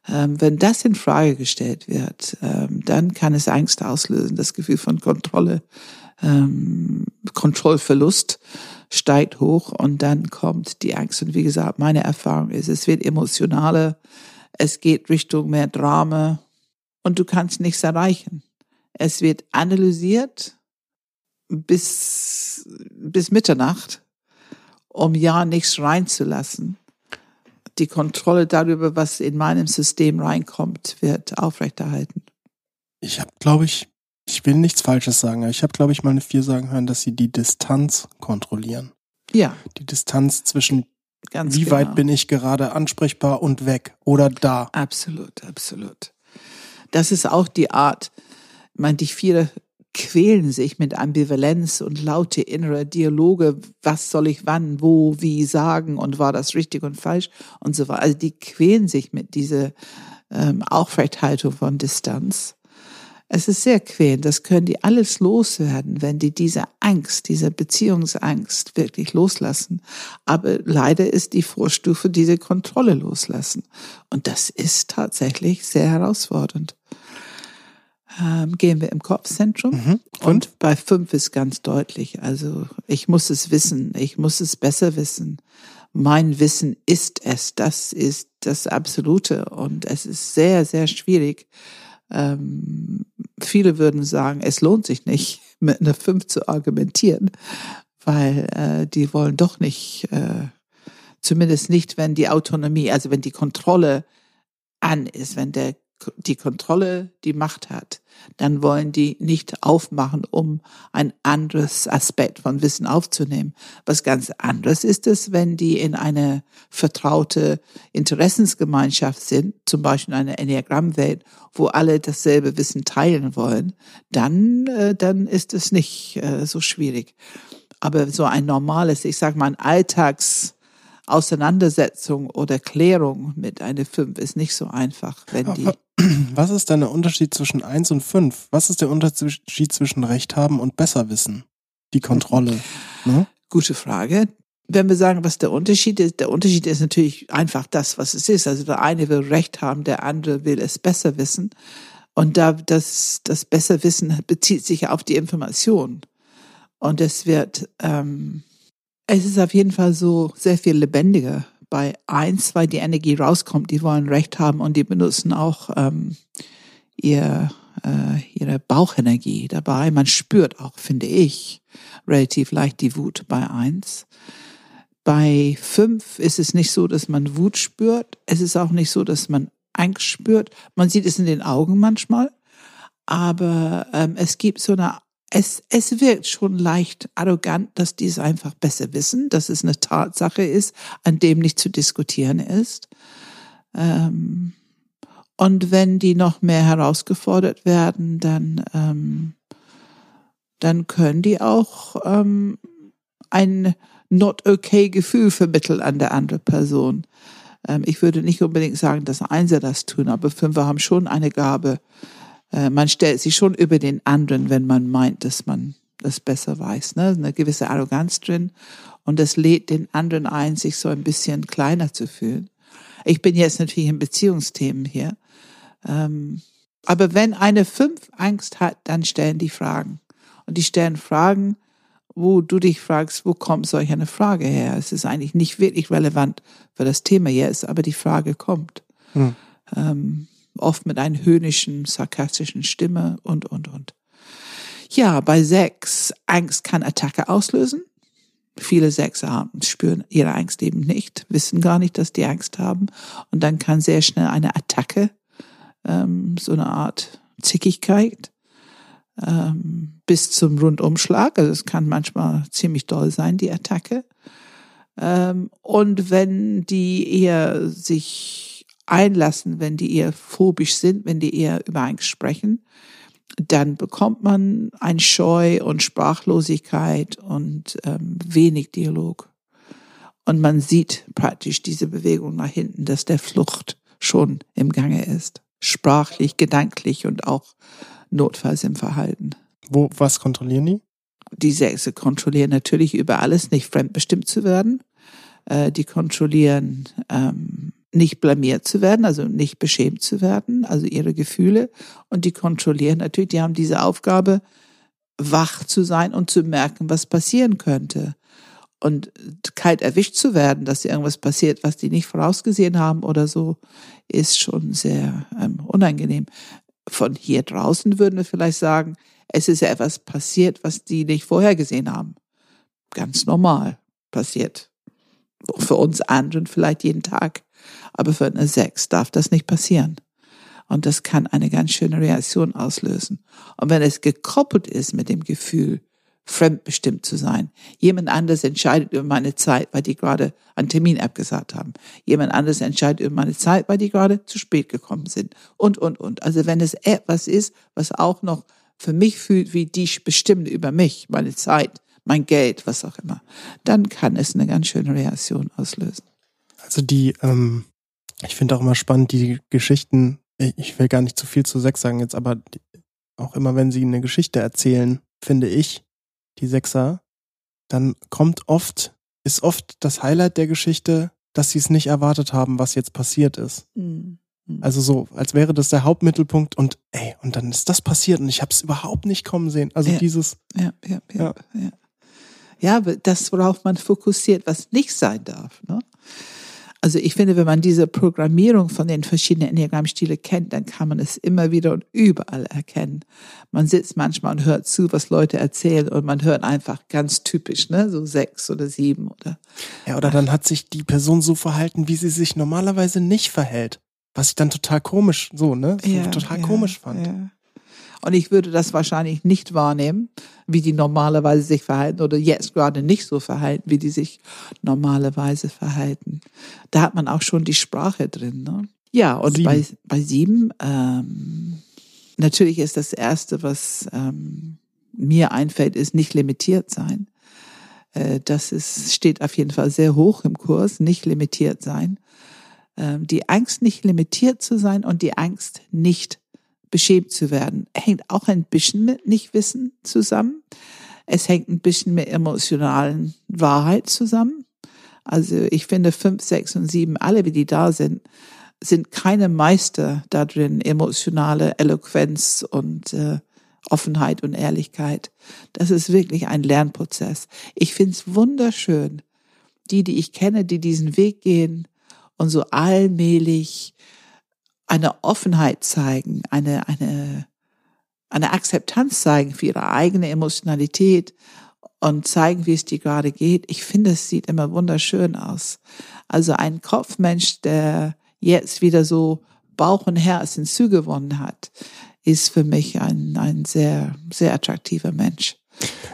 Ähm, wenn das in Frage gestellt wird, ähm, dann kann es Angst auslösen. Das Gefühl von Kontrolle, ähm, Kontrollverlust steigt hoch und dann kommt die Angst. Und wie gesagt, meine Erfahrung ist, es wird emotionaler, es geht Richtung mehr Drama und du kannst nichts erreichen. Es wird analysiert bis, bis Mitternacht, um ja nichts reinzulassen die Kontrolle darüber, was in meinem System reinkommt, wird aufrechterhalten. Ich habe, glaube ich, ich will nichts Falsches sagen, aber ich habe, glaube ich, mal eine Vier sagen hören, dass sie die Distanz kontrollieren. Ja, Die Distanz zwischen, ganz wie genau. weit bin ich gerade ansprechbar und weg oder da. Absolut, absolut. Das ist auch die Art, ich meine, die Viere quälen sich mit Ambivalenz und laute innere Dialoge, was soll ich wann, wo, wie sagen und war das richtig und falsch und so weiter. Also die quälen sich mit dieser ähm, Aufrechthaltung von Distanz. Es ist sehr quälend, das können die alles loswerden, wenn die diese Angst, diese Beziehungsangst wirklich loslassen. Aber leider ist die Vorstufe diese Kontrolle loslassen. Und das ist tatsächlich sehr herausfordernd. Ähm, gehen wir im Kopfzentrum. Mhm. Und Und? bei fünf ist ganz deutlich. Also ich muss es wissen, ich muss es besser wissen. Mein Wissen ist es, das ist das Absolute. Und es ist sehr, sehr schwierig. Ähm, viele würden sagen, es lohnt sich nicht, mit einer fünf zu argumentieren, weil äh, die wollen doch nicht, äh, zumindest nicht, wenn die Autonomie, also wenn die Kontrolle an ist, wenn der die Kontrolle die Macht hat, dann wollen die nicht aufmachen, um ein anderes Aspekt von Wissen aufzunehmen. Was ganz anderes ist es, wenn die in eine vertraute Interessensgemeinschaft sind, zum Beispiel in einer Enneagrammwelt, wo alle dasselbe Wissen teilen wollen, dann, äh, dann ist es nicht äh, so schwierig. Aber so ein normales, ich sag mal, ein Alltags Auseinandersetzung oder Klärung mit einer Fünf ist nicht so einfach, wenn die. Was ist denn der Unterschied zwischen 1 und 5? Was ist der Unterschied zwischen Recht haben und besser wissen? Die Kontrolle. Ne? Gute Frage. Wenn wir sagen, was der Unterschied ist, der Unterschied ist natürlich einfach das, was es ist. Also der eine will Recht haben, der andere will es besser wissen. Und da das, das besser wissen bezieht sich auf die Information. Und es wird, ähm, es ist auf jeden Fall so sehr viel lebendiger bei eins, weil die Energie rauskommt. Die wollen Recht haben und die benutzen auch ähm, ihr, äh, ihre Bauchenergie dabei. Man spürt auch, finde ich, relativ leicht die Wut bei eins. Bei fünf ist es nicht so, dass man Wut spürt. Es ist auch nicht so, dass man Angst spürt. Man sieht es in den Augen manchmal. Aber ähm, es gibt so eine es, es wirkt schon leicht arrogant, dass die es einfach besser wissen, dass es eine Tatsache ist, an dem nicht zu diskutieren ist. Ähm, und wenn die noch mehr herausgefordert werden, dann, ähm, dann können die auch ähm, ein not okay Gefühl vermitteln an der andere Person. Ähm, ich würde nicht unbedingt sagen, dass Einser das tun, aber Fünfer haben schon eine Gabe, äh, man stellt sich schon über den anderen, wenn man meint, dass man das besser weiß. Ne? Eine gewisse Arroganz drin. Und das lädt den anderen ein, sich so ein bisschen kleiner zu fühlen. Ich bin jetzt natürlich in Beziehungsthemen hier. Ähm, aber wenn eine fünf Angst hat, dann stellen die Fragen. Und die stellen Fragen, wo du dich fragst, wo kommt solch eine Frage her? Es ist eigentlich nicht wirklich relevant für das Thema jetzt, aber die Frage kommt. Hm. Ähm, oft mit einer höhnischen, sarkastischen Stimme und, und, und. Ja, bei Sex, Angst kann Attacke auslösen. Viele haben, spüren ihre Angst eben nicht, wissen gar nicht, dass die Angst haben. Und dann kann sehr schnell eine Attacke, ähm, so eine Art Zickigkeit, ähm, bis zum Rundumschlag. Also es kann manchmal ziemlich doll sein, die Attacke. Ähm, und wenn die eher sich einlassen, wenn die eher phobisch sind, wenn die eher über Angst sprechen, dann bekommt man ein Scheu und Sprachlosigkeit und ähm, wenig Dialog. Und man sieht praktisch diese Bewegung nach hinten, dass der Flucht schon im Gange ist. Sprachlich, gedanklich und auch notfalls im Verhalten. Wo, was kontrollieren die? Die Sechse kontrollieren natürlich über alles, nicht fremdbestimmt zu werden. Äh, die kontrollieren ähm, nicht blamiert zu werden, also nicht beschämt zu werden, also ihre Gefühle. Und die kontrollieren natürlich, die haben diese Aufgabe, wach zu sein und zu merken, was passieren könnte. Und kalt erwischt zu werden, dass irgendwas passiert, was die nicht vorausgesehen haben oder so, ist schon sehr ähm, unangenehm. Von hier draußen würden wir vielleicht sagen, es ist ja etwas passiert, was die nicht vorher gesehen haben. Ganz normal passiert. Für uns anderen vielleicht jeden Tag. Aber für eine Sechs darf das nicht passieren. Und das kann eine ganz schöne Reaktion auslösen. Und wenn es gekoppelt ist mit dem Gefühl, fremdbestimmt zu sein. Jemand anderes entscheidet über meine Zeit, weil die gerade einen Termin abgesagt haben. Jemand anderes entscheidet über meine Zeit, weil die gerade zu spät gekommen sind. Und, und, und. Also wenn es etwas ist, was auch noch für mich fühlt, wie die bestimmen über mich, meine Zeit, mein Geld, was auch immer, dann kann es eine ganz schöne Reaktion auslösen. Also die, ähm, ich finde auch immer spannend, die Geschichten, ich will gar nicht zu viel zu Sex sagen jetzt, aber die, auch immer, wenn sie eine Geschichte erzählen, finde ich, die Sechser, dann kommt oft, ist oft das Highlight der Geschichte, dass sie es nicht erwartet haben, was jetzt passiert ist. Mhm. Hm. Also so, als wäre das der Hauptmittelpunkt und ey, und dann ist das passiert und ich habe es überhaupt nicht kommen sehen. Also Ja. dieses, Ja, ja, ja, Ja. ja. Ja, aber das, worauf man fokussiert, was nicht sein darf. Ne? Also ich finde, wenn man diese Programmierung von den verschiedenen Enneagrammstile kennt, dann kann man es immer wieder und überall erkennen. Man sitzt manchmal und hört zu, was Leute erzählen und man hört einfach ganz typisch, ne, so sechs oder sieben oder ja, oder dann hat sich die Person so verhalten, wie sie sich normalerweise nicht verhält. Was ich dann total komisch, so, ne? So total komisch fand. Ja. Und ich würde das wahrscheinlich nicht wahrnehmen, wie die normalerweise sich verhalten oder jetzt gerade nicht so verhalten, wie die sich normalerweise verhalten. Da hat man auch schon die Sprache drin. Ne? Ja, und Sieben. bei, bei sieben, ähm, natürlich ist das Erste, was ähm, mir einfällt, ist nicht limitiert sein. Äh, das ist, steht auf jeden Fall sehr hoch im Kurs, nicht limitiert sein. Ähm, die Angst, nicht limitiert zu sein und die Angst, nicht beschämt zu werden, hängt auch ein bisschen mit Nichtwissen zusammen. Es hängt ein bisschen mit emotionalen Wahrheit zusammen. Also ich finde fünf, sechs und sieben, alle wie die da sind, sind keine Meister darin, emotionale Eloquenz und äh, Offenheit und Ehrlichkeit. Das ist wirklich ein Lernprozess. Ich finde es wunderschön, die, die ich kenne, die diesen Weg gehen und so allmählich eine Offenheit zeigen, eine, eine, eine Akzeptanz zeigen für ihre eigene Emotionalität und zeigen, wie es dir gerade geht. Ich finde, es sieht immer wunderschön aus. Also ein Kopfmensch, der jetzt wieder so Bauch und Herz hinzugewonnen hat, ist für mich ein, ein sehr, sehr attraktiver Mensch.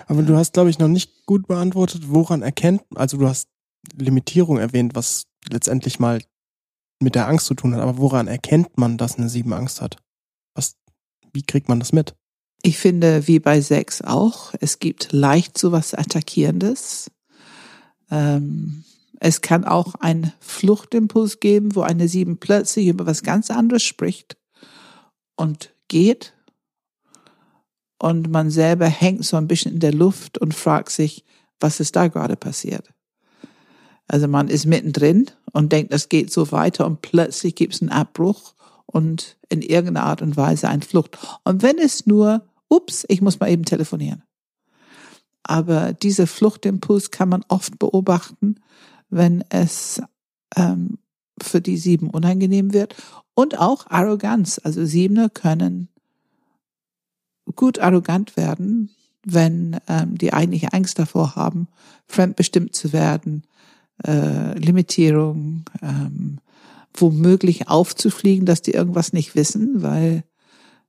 Aber du hast, glaube ich, noch nicht gut beantwortet, woran erkennt, also du hast Limitierung erwähnt, was letztendlich mal mit der Angst zu tun hat, aber woran erkennt man, dass eine Sieben Angst hat? Was, wie kriegt man das mit? Ich finde, wie bei Sex auch, es gibt leicht sowas Attackierendes. Ähm, es kann auch einen Fluchtimpuls geben, wo eine Sieben plötzlich über was ganz anderes spricht und geht. Und man selber hängt so ein bisschen in der Luft und fragt sich, was ist da gerade passiert? Also man ist mittendrin und denkt, das geht so weiter und plötzlich gibt es einen Abbruch und in irgendeiner Art und Weise ein Flucht. Und wenn es nur, ups, ich muss mal eben telefonieren. Aber diese Fluchtimpuls kann man oft beobachten, wenn es ähm, für die Sieben unangenehm wird. Und auch Arroganz. Also Siebener können gut arrogant werden, wenn ähm, die eigentliche Angst davor haben, fremdbestimmt zu werden, äh, Limitierung, ähm, womöglich aufzufliegen, dass die irgendwas nicht wissen, weil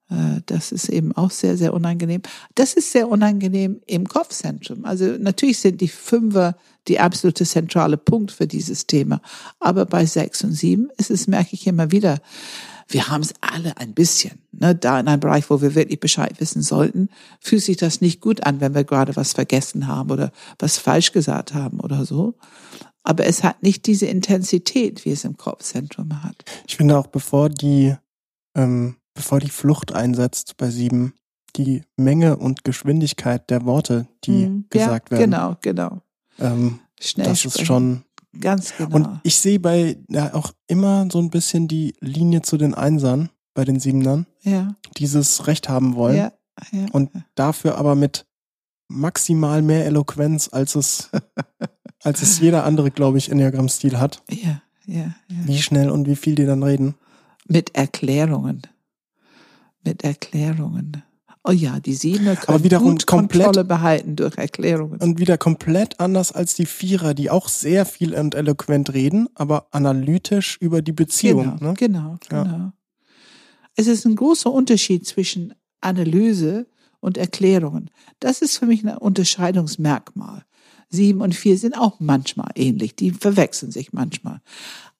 äh, das ist eben auch sehr, sehr unangenehm. Das ist sehr unangenehm im Kopfzentrum. Also natürlich sind die Fünfer die absolute zentrale Punkt für dieses Thema. Aber bei sechs und sieben ist es, merke ich immer wieder, wir haben es alle ein bisschen. Ne? Da in einem Bereich, wo wir wirklich Bescheid wissen sollten, fühlt sich das nicht gut an, wenn wir gerade was vergessen haben oder was falsch gesagt haben oder so. Aber es hat nicht diese Intensität, wie es im Kopfzentrum hat. Ich finde auch, bevor die, ähm, bevor die Flucht einsetzt bei sieben, die Menge und Geschwindigkeit der Worte, die Hm, gesagt ja, werden, Genau, genau. ähm, Schnell das sprechen. ist schon. Ganz genau. Und ich sehe bei ja, auch immer so ein bisschen die Linie zu den Einsern bei den Siebenern, ja, dieses Recht haben wollen ja, ja. und dafür aber mit maximal mehr Eloquenz, als es, als es jeder andere, glaube ich, Enneagramm-Stil hat. ja, ja, ja. Wie schnell und wie viel die dann reden. Mit Erklärungen. Mit Erklärungen. Oh ja, die Siebener können wiederum gut komplett- Kontrolle behalten durch Erklärungen. Und wieder komplett anders als die Vierer, die auch sehr viel und eloquent reden, aber analytisch über die Beziehung. genau, Ne? genau, Ja. genau. Es ist ein großer Unterschied zwischen Analyse und Erklärungen. Das ist für mich ein Unterscheidungsmerkmal. Sieben und vier sind auch manchmal ähnlich. Die verwechseln sich manchmal.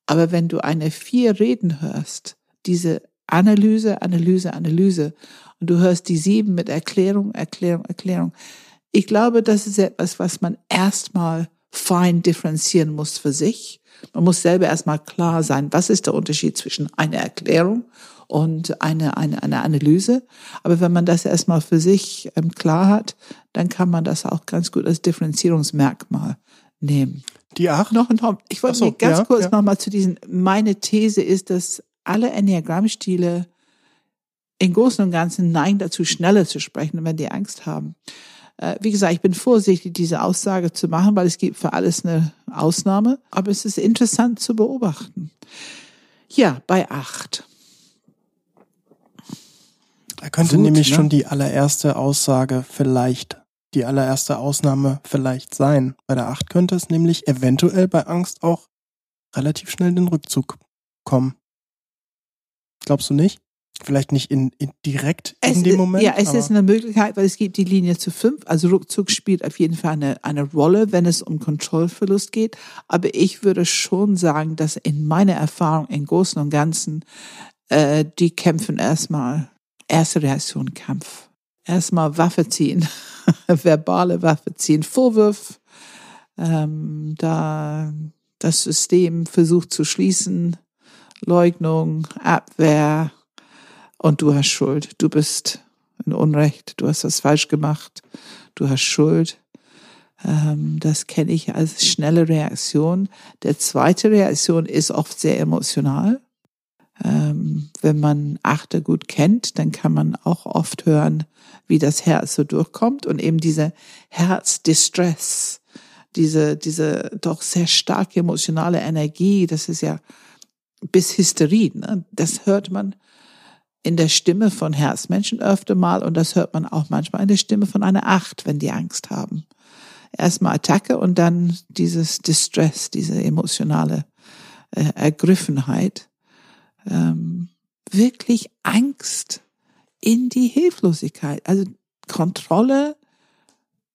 Aber wenn du eine vier reden hörst, diese Analyse, Analyse, Analyse, und du hörst die sieben mit Erklärung, Erklärung, Erklärung. Ich glaube, das ist etwas, was man erstmal fein differenzieren muss für sich. Man muss selber erstmal klar sein, was ist der Unterschied zwischen einer Erklärung und eine, eine, eine Analyse. Aber wenn man das erstmal für sich ähm, klar hat, dann kann man das auch ganz gut als Differenzierungsmerkmal nehmen. Die acht? Noch, noch ich wollte so, ganz ja, kurz ja. noch mal zu diesen, meine These ist, dass alle Enneagrammstile im Großen und Ganzen neigen dazu, schneller zu sprechen, wenn die Angst haben. Äh, wie gesagt, ich bin vorsichtig, diese Aussage zu machen, weil es gibt für alles eine Ausnahme. Aber es ist interessant zu beobachten. Ja, bei acht. Da könnte Wut, nämlich ne? schon die allererste Aussage vielleicht, die allererste Ausnahme vielleicht sein. Bei der acht könnte es nämlich eventuell bei Angst auch relativ schnell den Rückzug kommen. Glaubst du nicht? Vielleicht nicht in, in direkt Es, in dem Moment. ja, es ist eine Möglichkeit, weil es gibt die Linie zu fünf. Also Rückzug spielt auf jeden Fall eine, eine Rolle, wenn es um Kontrollverlust geht. Aber ich würde schon sagen, dass in meiner Erfahrung im Großen und Ganzen, äh, die kämpfen erstmal, erste Reaktion Kampf. Erstmal Waffe ziehen, verbale Waffe ziehen, Vorwurf, ähm, da das System versucht zu schließen, Leugnung, Abwehr, und du hast Schuld. Du bist in Unrecht, du hast was falsch gemacht, du hast Schuld. Ähm, das kenne ich als schnelle Reaktion. Der zweite Reaktion ist oft sehr emotional. Ähm, wenn man Achter gut kennt, dann kann man auch oft hören, wie das Herz so durchkommt und eben diese Herzdistress, diese, diese doch sehr starke emotionale Energie, das ist ja bis Hysterie, ne? das hört man in der Stimme von Herzmenschen öfter mal und das hört man auch manchmal in der Stimme von einer Acht, wenn die Angst haben. Erstmal Attacke und dann dieses Distress, diese emotionale äh, Ergriffenheit. Ähm, wirklich Angst in die Hilflosigkeit. Also Kontrolle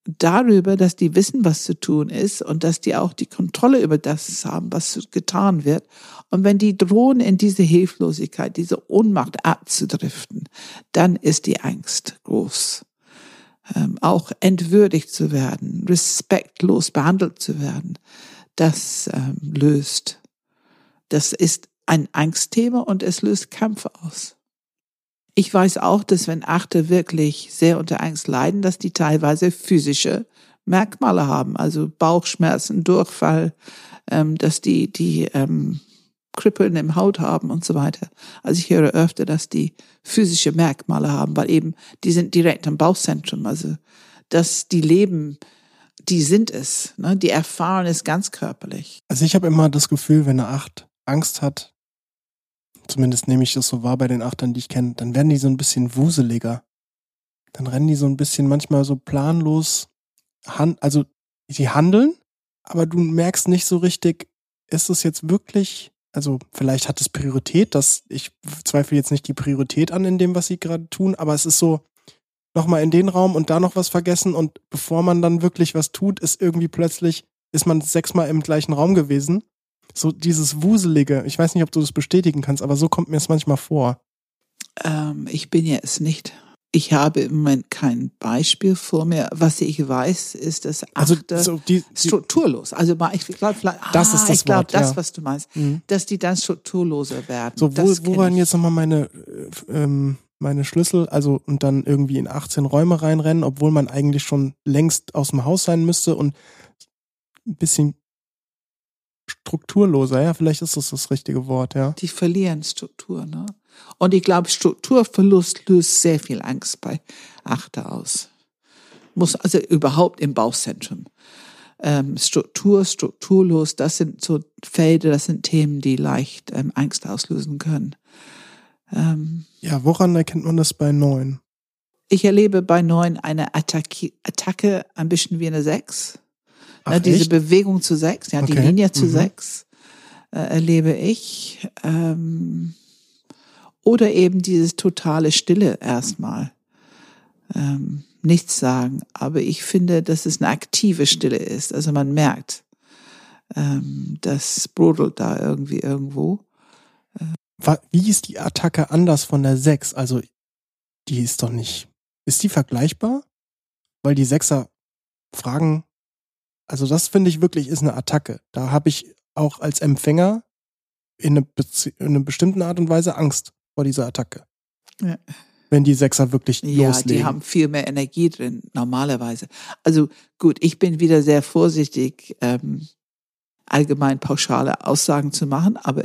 darüber, dass die wissen, was zu tun ist und dass die auch die Kontrolle über das haben, was getan wird. Und wenn die drohen, in diese Hilflosigkeit, diese Ohnmacht abzudriften, dann ist die Angst groß. Ähm, auch entwürdigt zu werden, respektlos behandelt zu werden, das ähm, löst. Das ist ein Angstthema und es löst Kampf aus. Ich weiß auch, dass wenn Achte wirklich sehr unter Angst leiden, dass die teilweise physische Merkmale haben, also Bauchschmerzen, Durchfall, ähm, dass die die ähm, Kribbeln im Haut haben und so weiter. Also ich höre öfter, dass die physische Merkmale haben, weil eben die sind direkt am Bauchzentrum, also dass die leben, die sind es, ne? die erfahren es ganz körperlich. Also ich habe immer das Gefühl, wenn eine Acht Angst hat, zumindest nehme ich das so wahr bei den Achtern, die ich kenne, dann werden die so ein bisschen wuseliger. Dann rennen die so ein bisschen manchmal so planlos, han also sie handeln, aber du merkst nicht so richtig, ist es jetzt wirklich, also vielleicht hat es Priorität, dass ich zweifle jetzt nicht die Priorität an in dem, was sie gerade tun, aber es ist so, nochmal in den Raum und da noch was vergessen und bevor man dann wirklich was tut, ist irgendwie plötzlich, ist man sechsmal im gleichen Raum gewesen. So dieses Wuselige, ich weiß nicht, ob du das bestätigen kannst, aber so kommt mir es manchmal vor. Ähm, ich bin jetzt nicht. Ich habe im Moment kein Beispiel vor mir. Was ich weiß, ist, dass Also Achte so die, die strukturlos. Also ich glaube, vielleicht, Das ah, ist das ich glaube, Wort, das, ja. was du meinst, Mhm. dass die dann strukturloser werden. So, wo, wo waren jetzt nochmal meine, äh, ähm, meine Schlüssel, also und dann irgendwie in 18 Räume reinrennen, obwohl man eigentlich schon längst aus dem Haus sein müsste und ein bisschen strukturloser, ja, vielleicht ist das das richtige Wort, ja. Die verlieren Struktur, ne? Und ich glaube, Strukturverlust löst sehr viel Angst bei Achter aus. Muss also überhaupt im Bauchzentrum. Ähm, Struktur, strukturlos, das sind so Felder, das sind Themen, die leicht ähm, Angst auslösen können. Ähm, Ja, woran erkennt man das bei neun? ich erlebe bei neun eine Attacke, Attacke ein bisschen wie eine Sechs. Ach, ne, diese echt? Bewegung zu sechs, ja, die Okay. Linie zu Mhm. sechs äh, erlebe ich. Ähm, oder eben dieses totale Stille erstmal. Ähm, nichts sagen. Aber ich finde, dass es eine aktive Stille ist. Also man merkt, ähm, das brodelt da irgendwie irgendwo. Wa- Wie ist die Attacke anders von der sechs? Also, die ist doch nicht. Ist die vergleichbar? Weil die Sechser fragen, also das finde ich wirklich ist eine Attacke. Da habe ich auch als Empfänger in, eine, in einer bestimmten Art und Weise Angst vor dieser Attacke. Ja. Wenn die Sechser wirklich Ja, loslegen. die haben viel mehr Energie drin, normalerweise. Also gut, ich bin wieder sehr vorsichtig, ähm, allgemein pauschale Aussagen zu machen, aber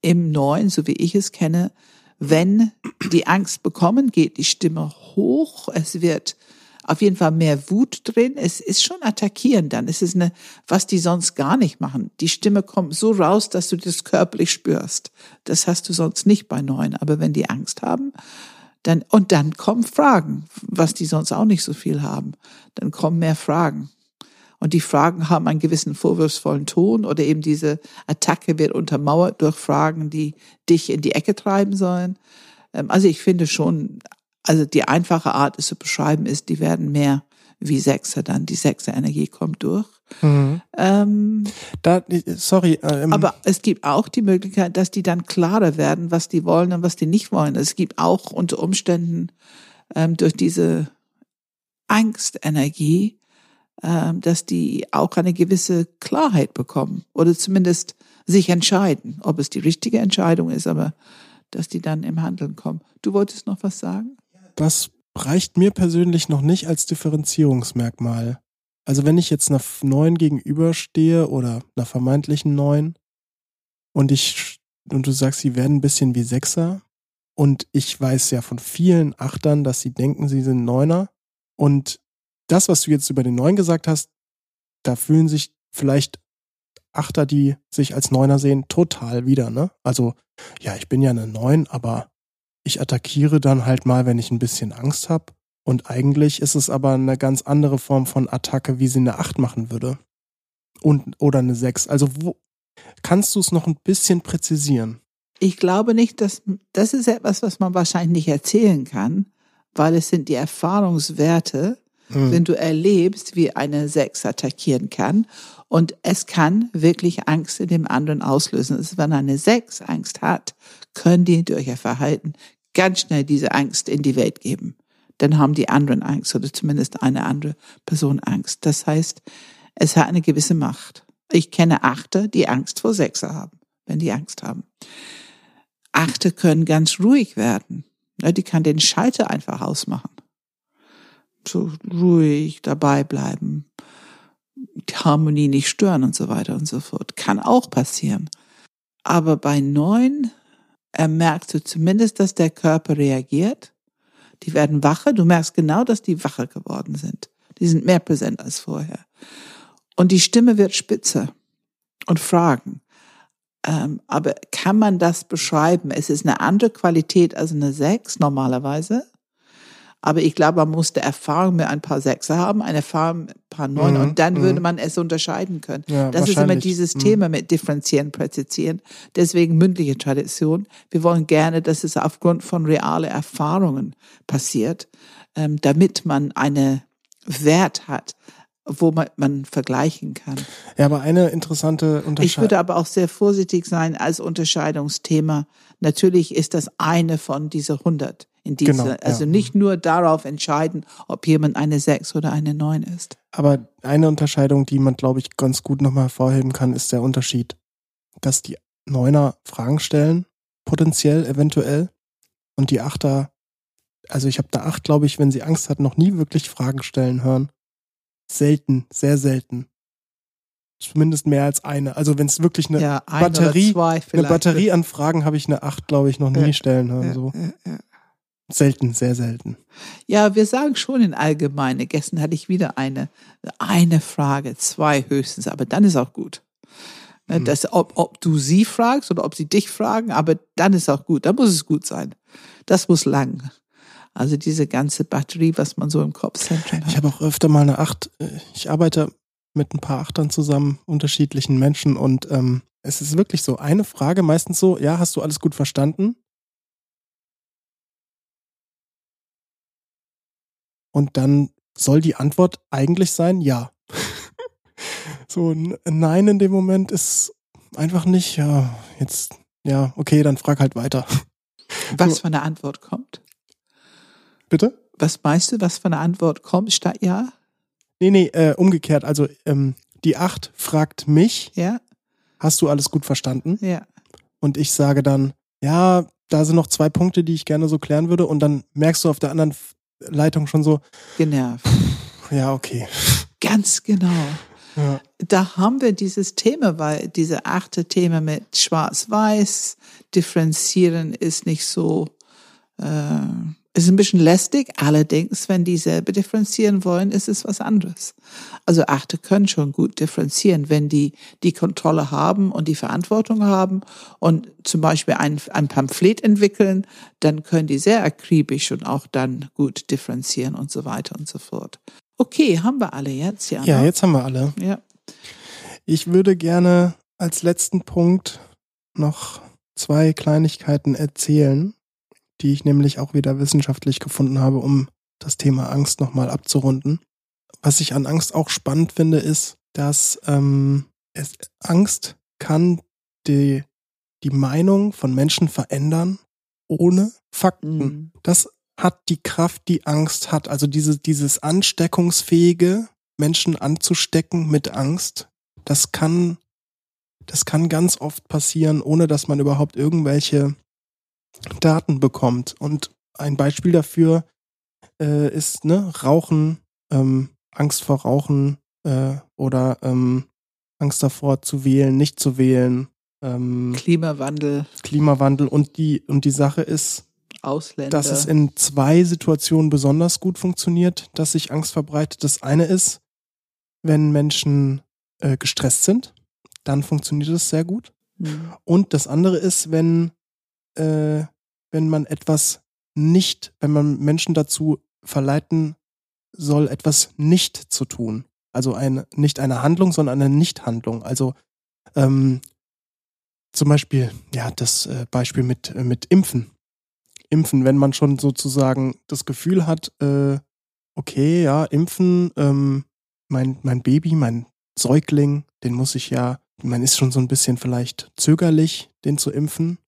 im Neuen, so wie ich es kenne, wenn die Angst bekommen, geht die Stimme hoch, es wird auf jeden Fall mehr Wut drin. Es ist schon attackieren dann. Es ist eine, was die sonst gar nicht machen. Die Stimme kommt so raus, dass du das körperlich spürst. Das hast du sonst nicht bei Neuen. Aber wenn die Angst haben, dann, und dann kommen Fragen, was die sonst auch nicht so viel haben. Dann kommen mehr Fragen. Und die Fragen haben einen gewissen vorwurfsvollen Ton oder eben diese Attacke wird untermauert durch Fragen, die dich in die Ecke treiben sollen. Ähm, also ich finde schon, also die einfache Art, es zu beschreiben, ist, die werden mehr wie Sechser dann. Die Sechser-Energie kommt durch. Mhm. Ähm, da, sorry. Ähm, aber es gibt auch die Möglichkeit, dass die dann klarer werden, was die wollen und was die nicht wollen. Es gibt auch unter Umständen ähm, durch diese Angstenergie ähm, dass die auch eine gewisse Klarheit bekommen oder zumindest sich entscheiden, ob es die richtige Entscheidung ist, aber dass die dann im Handeln kommen. Du wolltest noch was sagen? Das reicht mir persönlich noch nicht als Differenzierungsmerkmal. Also wenn ich jetzt einer neuen gegenüberstehe oder einer vermeintlichen neuen und ich und du sagst, sie werden ein bisschen wie Sechser und ich weiß ja von vielen Achtern, dass sie denken, sie sind Neuner und das, was du jetzt über den Neun gesagt hast, da fühlen sich vielleicht Achter, die sich als Neuner sehen, total wieder, ne? Also, ja, ich bin ja eine Neun, aber ich attackiere dann halt mal, wenn ich ein bisschen Angst habe. Und eigentlich ist es aber eine ganz andere Form von Attacke, wie sie eine Acht machen würde. Und, oder eine Sechs. Also, wo, kannst du es noch ein bisschen präzisieren? Ich glaube nicht, dass, das ist etwas, was man wahrscheinlich nicht erzählen kann, weil es sind die Erfahrungswerte, mhm. wenn du erlebst, wie eine Sechs attackieren kann. Und es kann wirklich Angst in dem anderen auslösen. Also wenn eine Sechs Angst hat, können die durch ihr Verhalten ganz schnell diese Angst in die Welt geben. Dann haben die anderen Angst oder zumindest eine andere Person Angst. Das heißt, es hat eine gewisse Macht. Ich kenne Achter, die Angst vor Sechser haben, wenn die Angst haben. Achter können ganz ruhig werden. Die kann den Schalter einfach ausmachen so ruhig dabei bleiben, die Harmonie nicht stören und so weiter und so fort. Kann auch passieren. Aber bei neun merkst du zumindest, dass der Körper reagiert. Die werden wacher. Du merkst genau, dass die wacher geworden sind. Die sind mehr präsent als vorher. Und die Stimme wird spitzer und fragen. Ähm, aber kann man das beschreiben? Es ist eine andere Qualität als eine Sechs normalerweise. Aber ich glaube, man musste Erfahrung mit ein paar Sechser haben, eine Erfahrung mit ein paar Neun mhm, und dann würde mhm. man es unterscheiden können. Ja, das ist immer dieses mhm. Thema mit Differenzieren, Präzisieren. Deswegen mündliche Tradition. Wir wollen gerne, dass es aufgrund von realen Erfahrungen passiert, ähm, damit man eine Wert hat, wo man, man vergleichen kann. Ja, aber eine interessante Unterscheidung. Ich würde aber auch sehr vorsichtig sein als Unterscheidungsthema. Natürlich ist das eine von dieser 100 in diese, genau, also ja. nicht nur darauf entscheiden, ob jemand eine 6 oder eine 9 ist. Aber eine Unterscheidung, die man, glaube ich, ganz gut nochmal hervorheben kann, ist der Unterschied, dass die Neuner Fragen stellen, potenziell, eventuell, und die Achter, also ich habe da Acht, glaube ich, wenn sie Angst hat, noch nie wirklich Fragen stellen hören. Selten, sehr selten. Zumindest mehr als eine. Also wenn es wirklich eine ja, ein Batterie, eine Batterie an Fragen habe ich eine Acht, glaube ich, noch nie ja, stellen hören. So. Ja, Selten, sehr selten. Ja, wir sagen schon in allgemeine. Gestern hatte ich wieder eine, eine Frage, zwei höchstens, aber dann ist auch gut. Ne, mhm. Das, ob, ob du sie fragst oder ob sie dich fragen, aber dann ist auch gut. Dann muss es gut sein. Das muss lang. Also diese ganze Batterie, was man so im Kopfzentrum hat. Ich habe auch öfter mal eine Acht. Äh, ich arbeite mit ein paar Achtern zusammen, unterschiedlichen Menschen und ähm, es ist wirklich so eine Frage, meistens so, ja, hast du alles gut verstanden? Und dann soll die Antwort eigentlich sein, ja. so ein Nein in dem Moment ist einfach nicht, ja, jetzt, ja, okay, dann frag halt weiter. Was so. für eine Antwort kommt? Bitte? Was meinst du, was für eine Antwort kommt statt ja? Nee, nee, äh, umgekehrt. Also ähm, die Acht fragt mich, ja. hast du alles gut verstanden? Ja. Und ich sage dann, ja, da sind noch zwei Punkte, die ich gerne so klären würde. Und dann merkst du auf der anderen Leitung schon so. Genervt. Ja, okay. Ganz genau. Ja. Da haben wir dieses Thema, weil diese achte Thema mit Schwarz-Weiß, Differenzieren ist nicht so, äh, ist ein bisschen lästig. Allerdings, wenn die selber differenzieren wollen, ist es was anderes. Also Achte können schon gut differenzieren, wenn die die Kontrolle haben und die Verantwortung haben und zum Beispiel ein, ein Pamphlet entwickeln, dann können die sehr akribisch und auch dann gut differenzieren und so weiter und so fort. Okay, haben wir alle jetzt, ja. Ja, jetzt haben wir alle. Ja. Ich würde gerne als letzten Punkt noch zwei Kleinigkeiten erzählen, die ich nämlich auch wieder wissenschaftlich gefunden habe, um das Thema Angst nochmal abzurunden. Was ich an Angst auch spannend finde, ist, dass ähm, es, Angst kann die, die Meinung von Menschen verändern ohne Fakten. Mhm. Das hat die Kraft, die Angst hat. Also diese, dieses ansteckungsfähige, Menschen anzustecken mit Angst, das kann, das kann ganz oft passieren, ohne dass man überhaupt irgendwelche Daten bekommt. Und ein Beispiel dafür äh, ist ne, Rauchen, ähm, Angst vor Rauchen äh, oder ähm, Angst davor zu wählen, nicht zu wählen, ähm, Klimawandel, Klimawandel und die und die Sache ist, Ausländer. dass es in zwei Situationen besonders gut funktioniert, dass sich Angst verbreitet. Das eine ist, wenn Menschen äh, gestresst sind, dann funktioniert es sehr gut. Mhm. Und das andere ist, wenn, äh, wenn man etwas nicht, wenn man Menschen dazu verleiten soll, etwas nicht zu tun. Also eine, nicht eine Handlung, sondern eine Nichthandlung. Also ähm, zum Beispiel, ja, das äh, Beispiel mit, äh, mit Impfen. Impfen, wenn man schon sozusagen das Gefühl hat, äh, okay, ja, impfen, ähm, mein, mein Baby, mein Säugling, den muss ich ja, man ist schon so ein bisschen vielleicht zögerlich, den zu impfen.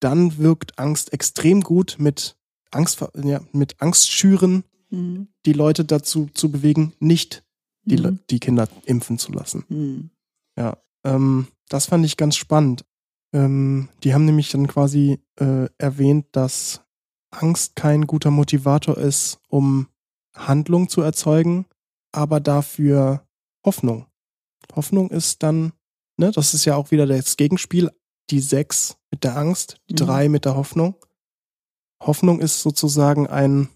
Dann wirkt Angst extrem gut mit Angst, ja, mit Angst schüren, Mhm. die Leute dazu zu bewegen, nicht die, Mhm. die Kinder impfen zu lassen. Mhm. Ja, ähm, das fand ich ganz spannend. Ähm, die haben nämlich dann quasi äh, erwähnt, dass Angst kein guter Motivator ist, um Handlung zu erzeugen, aber dafür Hoffnung. Hoffnung ist dann, ne, das ist ja auch wieder das Gegenspiel, die sechs mit der Angst, die Mhm. drei mit der Hoffnung. Hoffnung ist sozusagen ein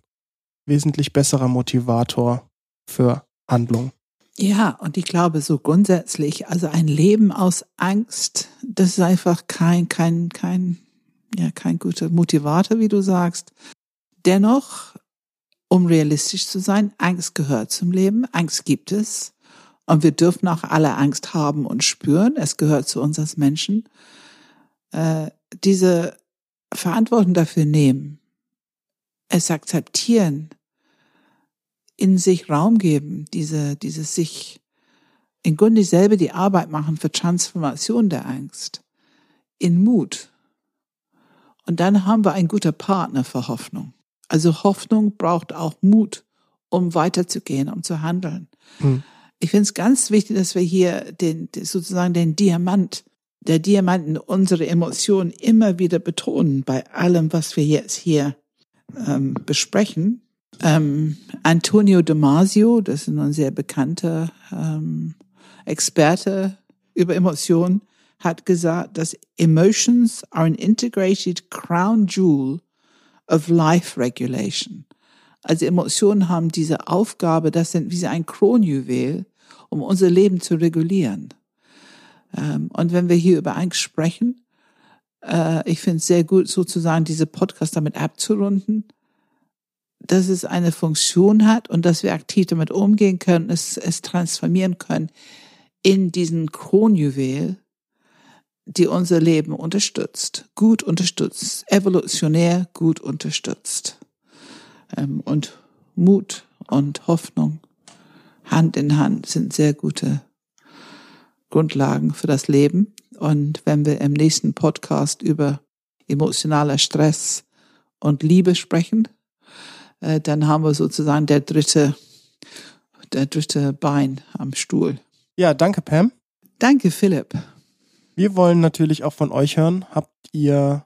wesentlich besserer Motivator für Handlung. Ja, und ich glaube so grundsätzlich, also ein Leben aus Angst, das ist einfach kein, kein, kein, ja, kein guter Motivator, wie du sagst. Dennoch, um realistisch zu sein, Angst gehört zum Leben, Angst gibt es. Und wir dürfen auch alle Angst haben und spüren. Es gehört zu uns als Menschen. Äh, diese Verantwortung dafür nehmen, es akzeptieren, in sich Raum geben, diese, dieses sich im Grunde selber die Arbeit machen für Transformation der Angst, in Mut. Und dann haben wir einen guten Partner für Hoffnung. Also Hoffnung braucht auch Mut, um weiterzugehen, um zu handeln. Hm. Ich finde es ganz wichtig, dass wir hier den, sozusagen den Diamant, der Diamant in unsere Emotionen immer wieder betonen bei allem, was wir jetzt hier ähm, besprechen. Ähm, Antonio Damasio, das ist ein sehr bekannter ähm, Experte über Emotionen, hat gesagt, dass Emotions are an integrated crown jewel of life regulation. Also Emotionen haben diese Aufgabe, das sind wie ein Kronjuwel, um unser Leben zu regulieren. Ähm, und wenn wir hier über Angst sprechen, äh, ich finde es sehr gut, sozusagen diese Podcast damit abzurunden, dass es eine Funktion hat und dass wir aktiv damit umgehen können, es, es transformieren können in diesen Kronjuwel, die unser Leben unterstützt, gut unterstützt, evolutionär gut unterstützt. Ähm, und Mut und Hoffnung Hand in Hand sind sehr gute Grundlagen für das Leben. Und wenn wir im nächsten Podcast über emotionaler Stress und Liebe sprechen, äh, dann haben wir sozusagen der dritte, der dritte Bein am Stuhl. Ja, danke, Pam. Danke, Philipp. Wir wollen natürlich auch von euch hören. Habt ihr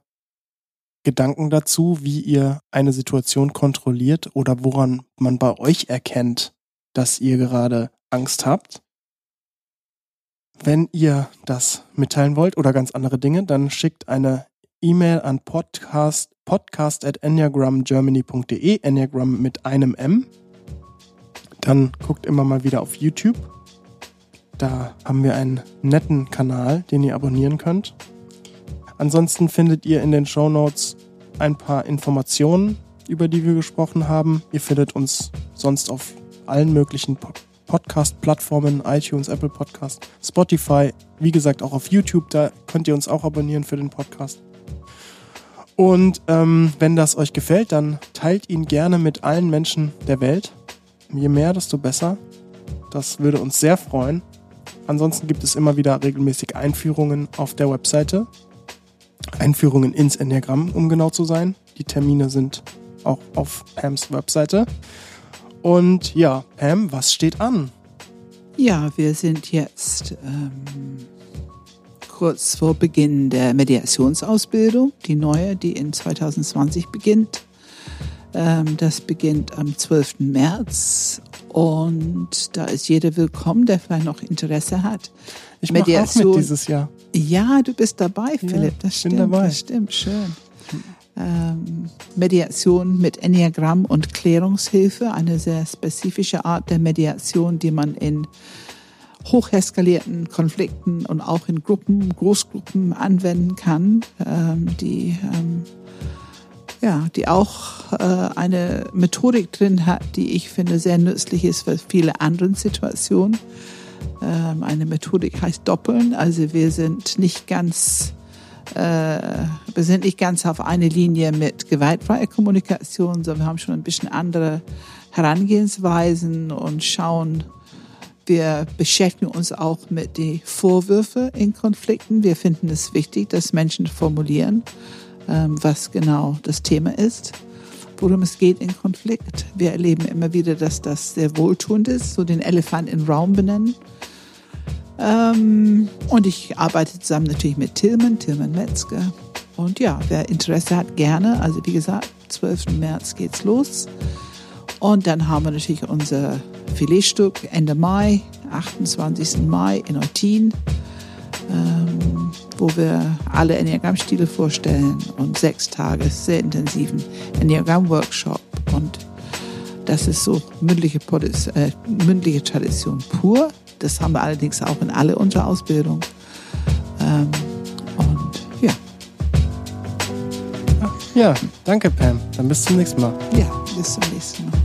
Gedanken dazu, wie ihr eine Situation kontrolliert oder woran man bei euch erkennt, dass ihr gerade Angst habt? Wenn ihr das mitteilen wollt oder ganz andere Dinge, dann schickt eine E-Mail an podcast, podcast at enneagramgermany.de, Enneagram mit einem M. Dann guckt immer mal wieder auf YouTube. Da haben wir einen netten Kanal, den ihr abonnieren könnt. Ansonsten findet ihr in den Show Notes ein paar Informationen, über die wir gesprochen haben. Ihr findet uns sonst auf allen möglichen Podcast-Plattformen, iTunes, Apple Podcast, Spotify, wie gesagt auch auf YouTube, da könnt ihr uns auch abonnieren für den Podcast. Und ähm, wenn das euch gefällt, dann teilt ihn gerne mit allen Menschen der Welt. Je mehr, desto besser. Das würde uns sehr freuen. Ansonsten gibt es immer wieder regelmäßig Einführungen auf der Webseite. Einführungen ins Enneagramm, um genau zu sein. Die Termine sind auch auf Pams Webseite. Und ja, Pam, was steht an? Ja, wir sind jetzt ähm, kurz vor Beginn der Mediationsausbildung, die neue, die in 2020 beginnt. Ähm, das beginnt am 12. März und da ist jeder willkommen, der vielleicht noch Interesse hat. Ich mache auch mit dieses Jahr. Ja, du bist dabei, Philipp. Ja, das stimmt. Dabei. Das stimmt, schön. Ähm, Mediation mit Enneagramm und Klärungshilfe, eine sehr spezifische Art der Mediation, die man in hocheskalierten Konflikten und auch in Gruppen, Großgruppen anwenden kann, ähm, die ähm, ja, die auch äh, eine Methodik drin hat, die ich finde sehr nützlich ist für viele andere Situationen. Eine Methodik heißt Doppeln, also wir sind nicht ganz wir sind nicht ganz auf eine Linie mit gewaltfreier Kommunikation, sondern wir haben schon ein bisschen andere Herangehensweisen und schauen, wir beschäftigen uns auch mit den Vorwürfen in Konflikten. Wir finden es wichtig, dass Menschen formulieren, ähm, was genau das Thema ist, worum es geht in Konflikt. Wir erleben immer wieder, dass das sehr wohltuend ist, so den Elefant im Raum benennen. Ähm, und ich arbeite zusammen natürlich mit Tillmann, Tillmann Metzger. Und ja, wer Interesse hat, gerne. Also wie gesagt, 12. März geht's los. Und dann haben wir natürlich unser Filetstück Ende Mai, 28. Mai in Eutin, ähm, wo wir alle Enneagramm-Stile vorstellen und sechs Tage sehr intensiven Enneagramm-Workshop. Und das ist so mündliche, äh, mündliche Tradition pur. Das haben wir allerdings auch in alle unserer Ausbildung. Ähm, und ja. Ja, danke Pam. Dann bis zum nächsten Mal. Ja, bis zum nächsten Mal.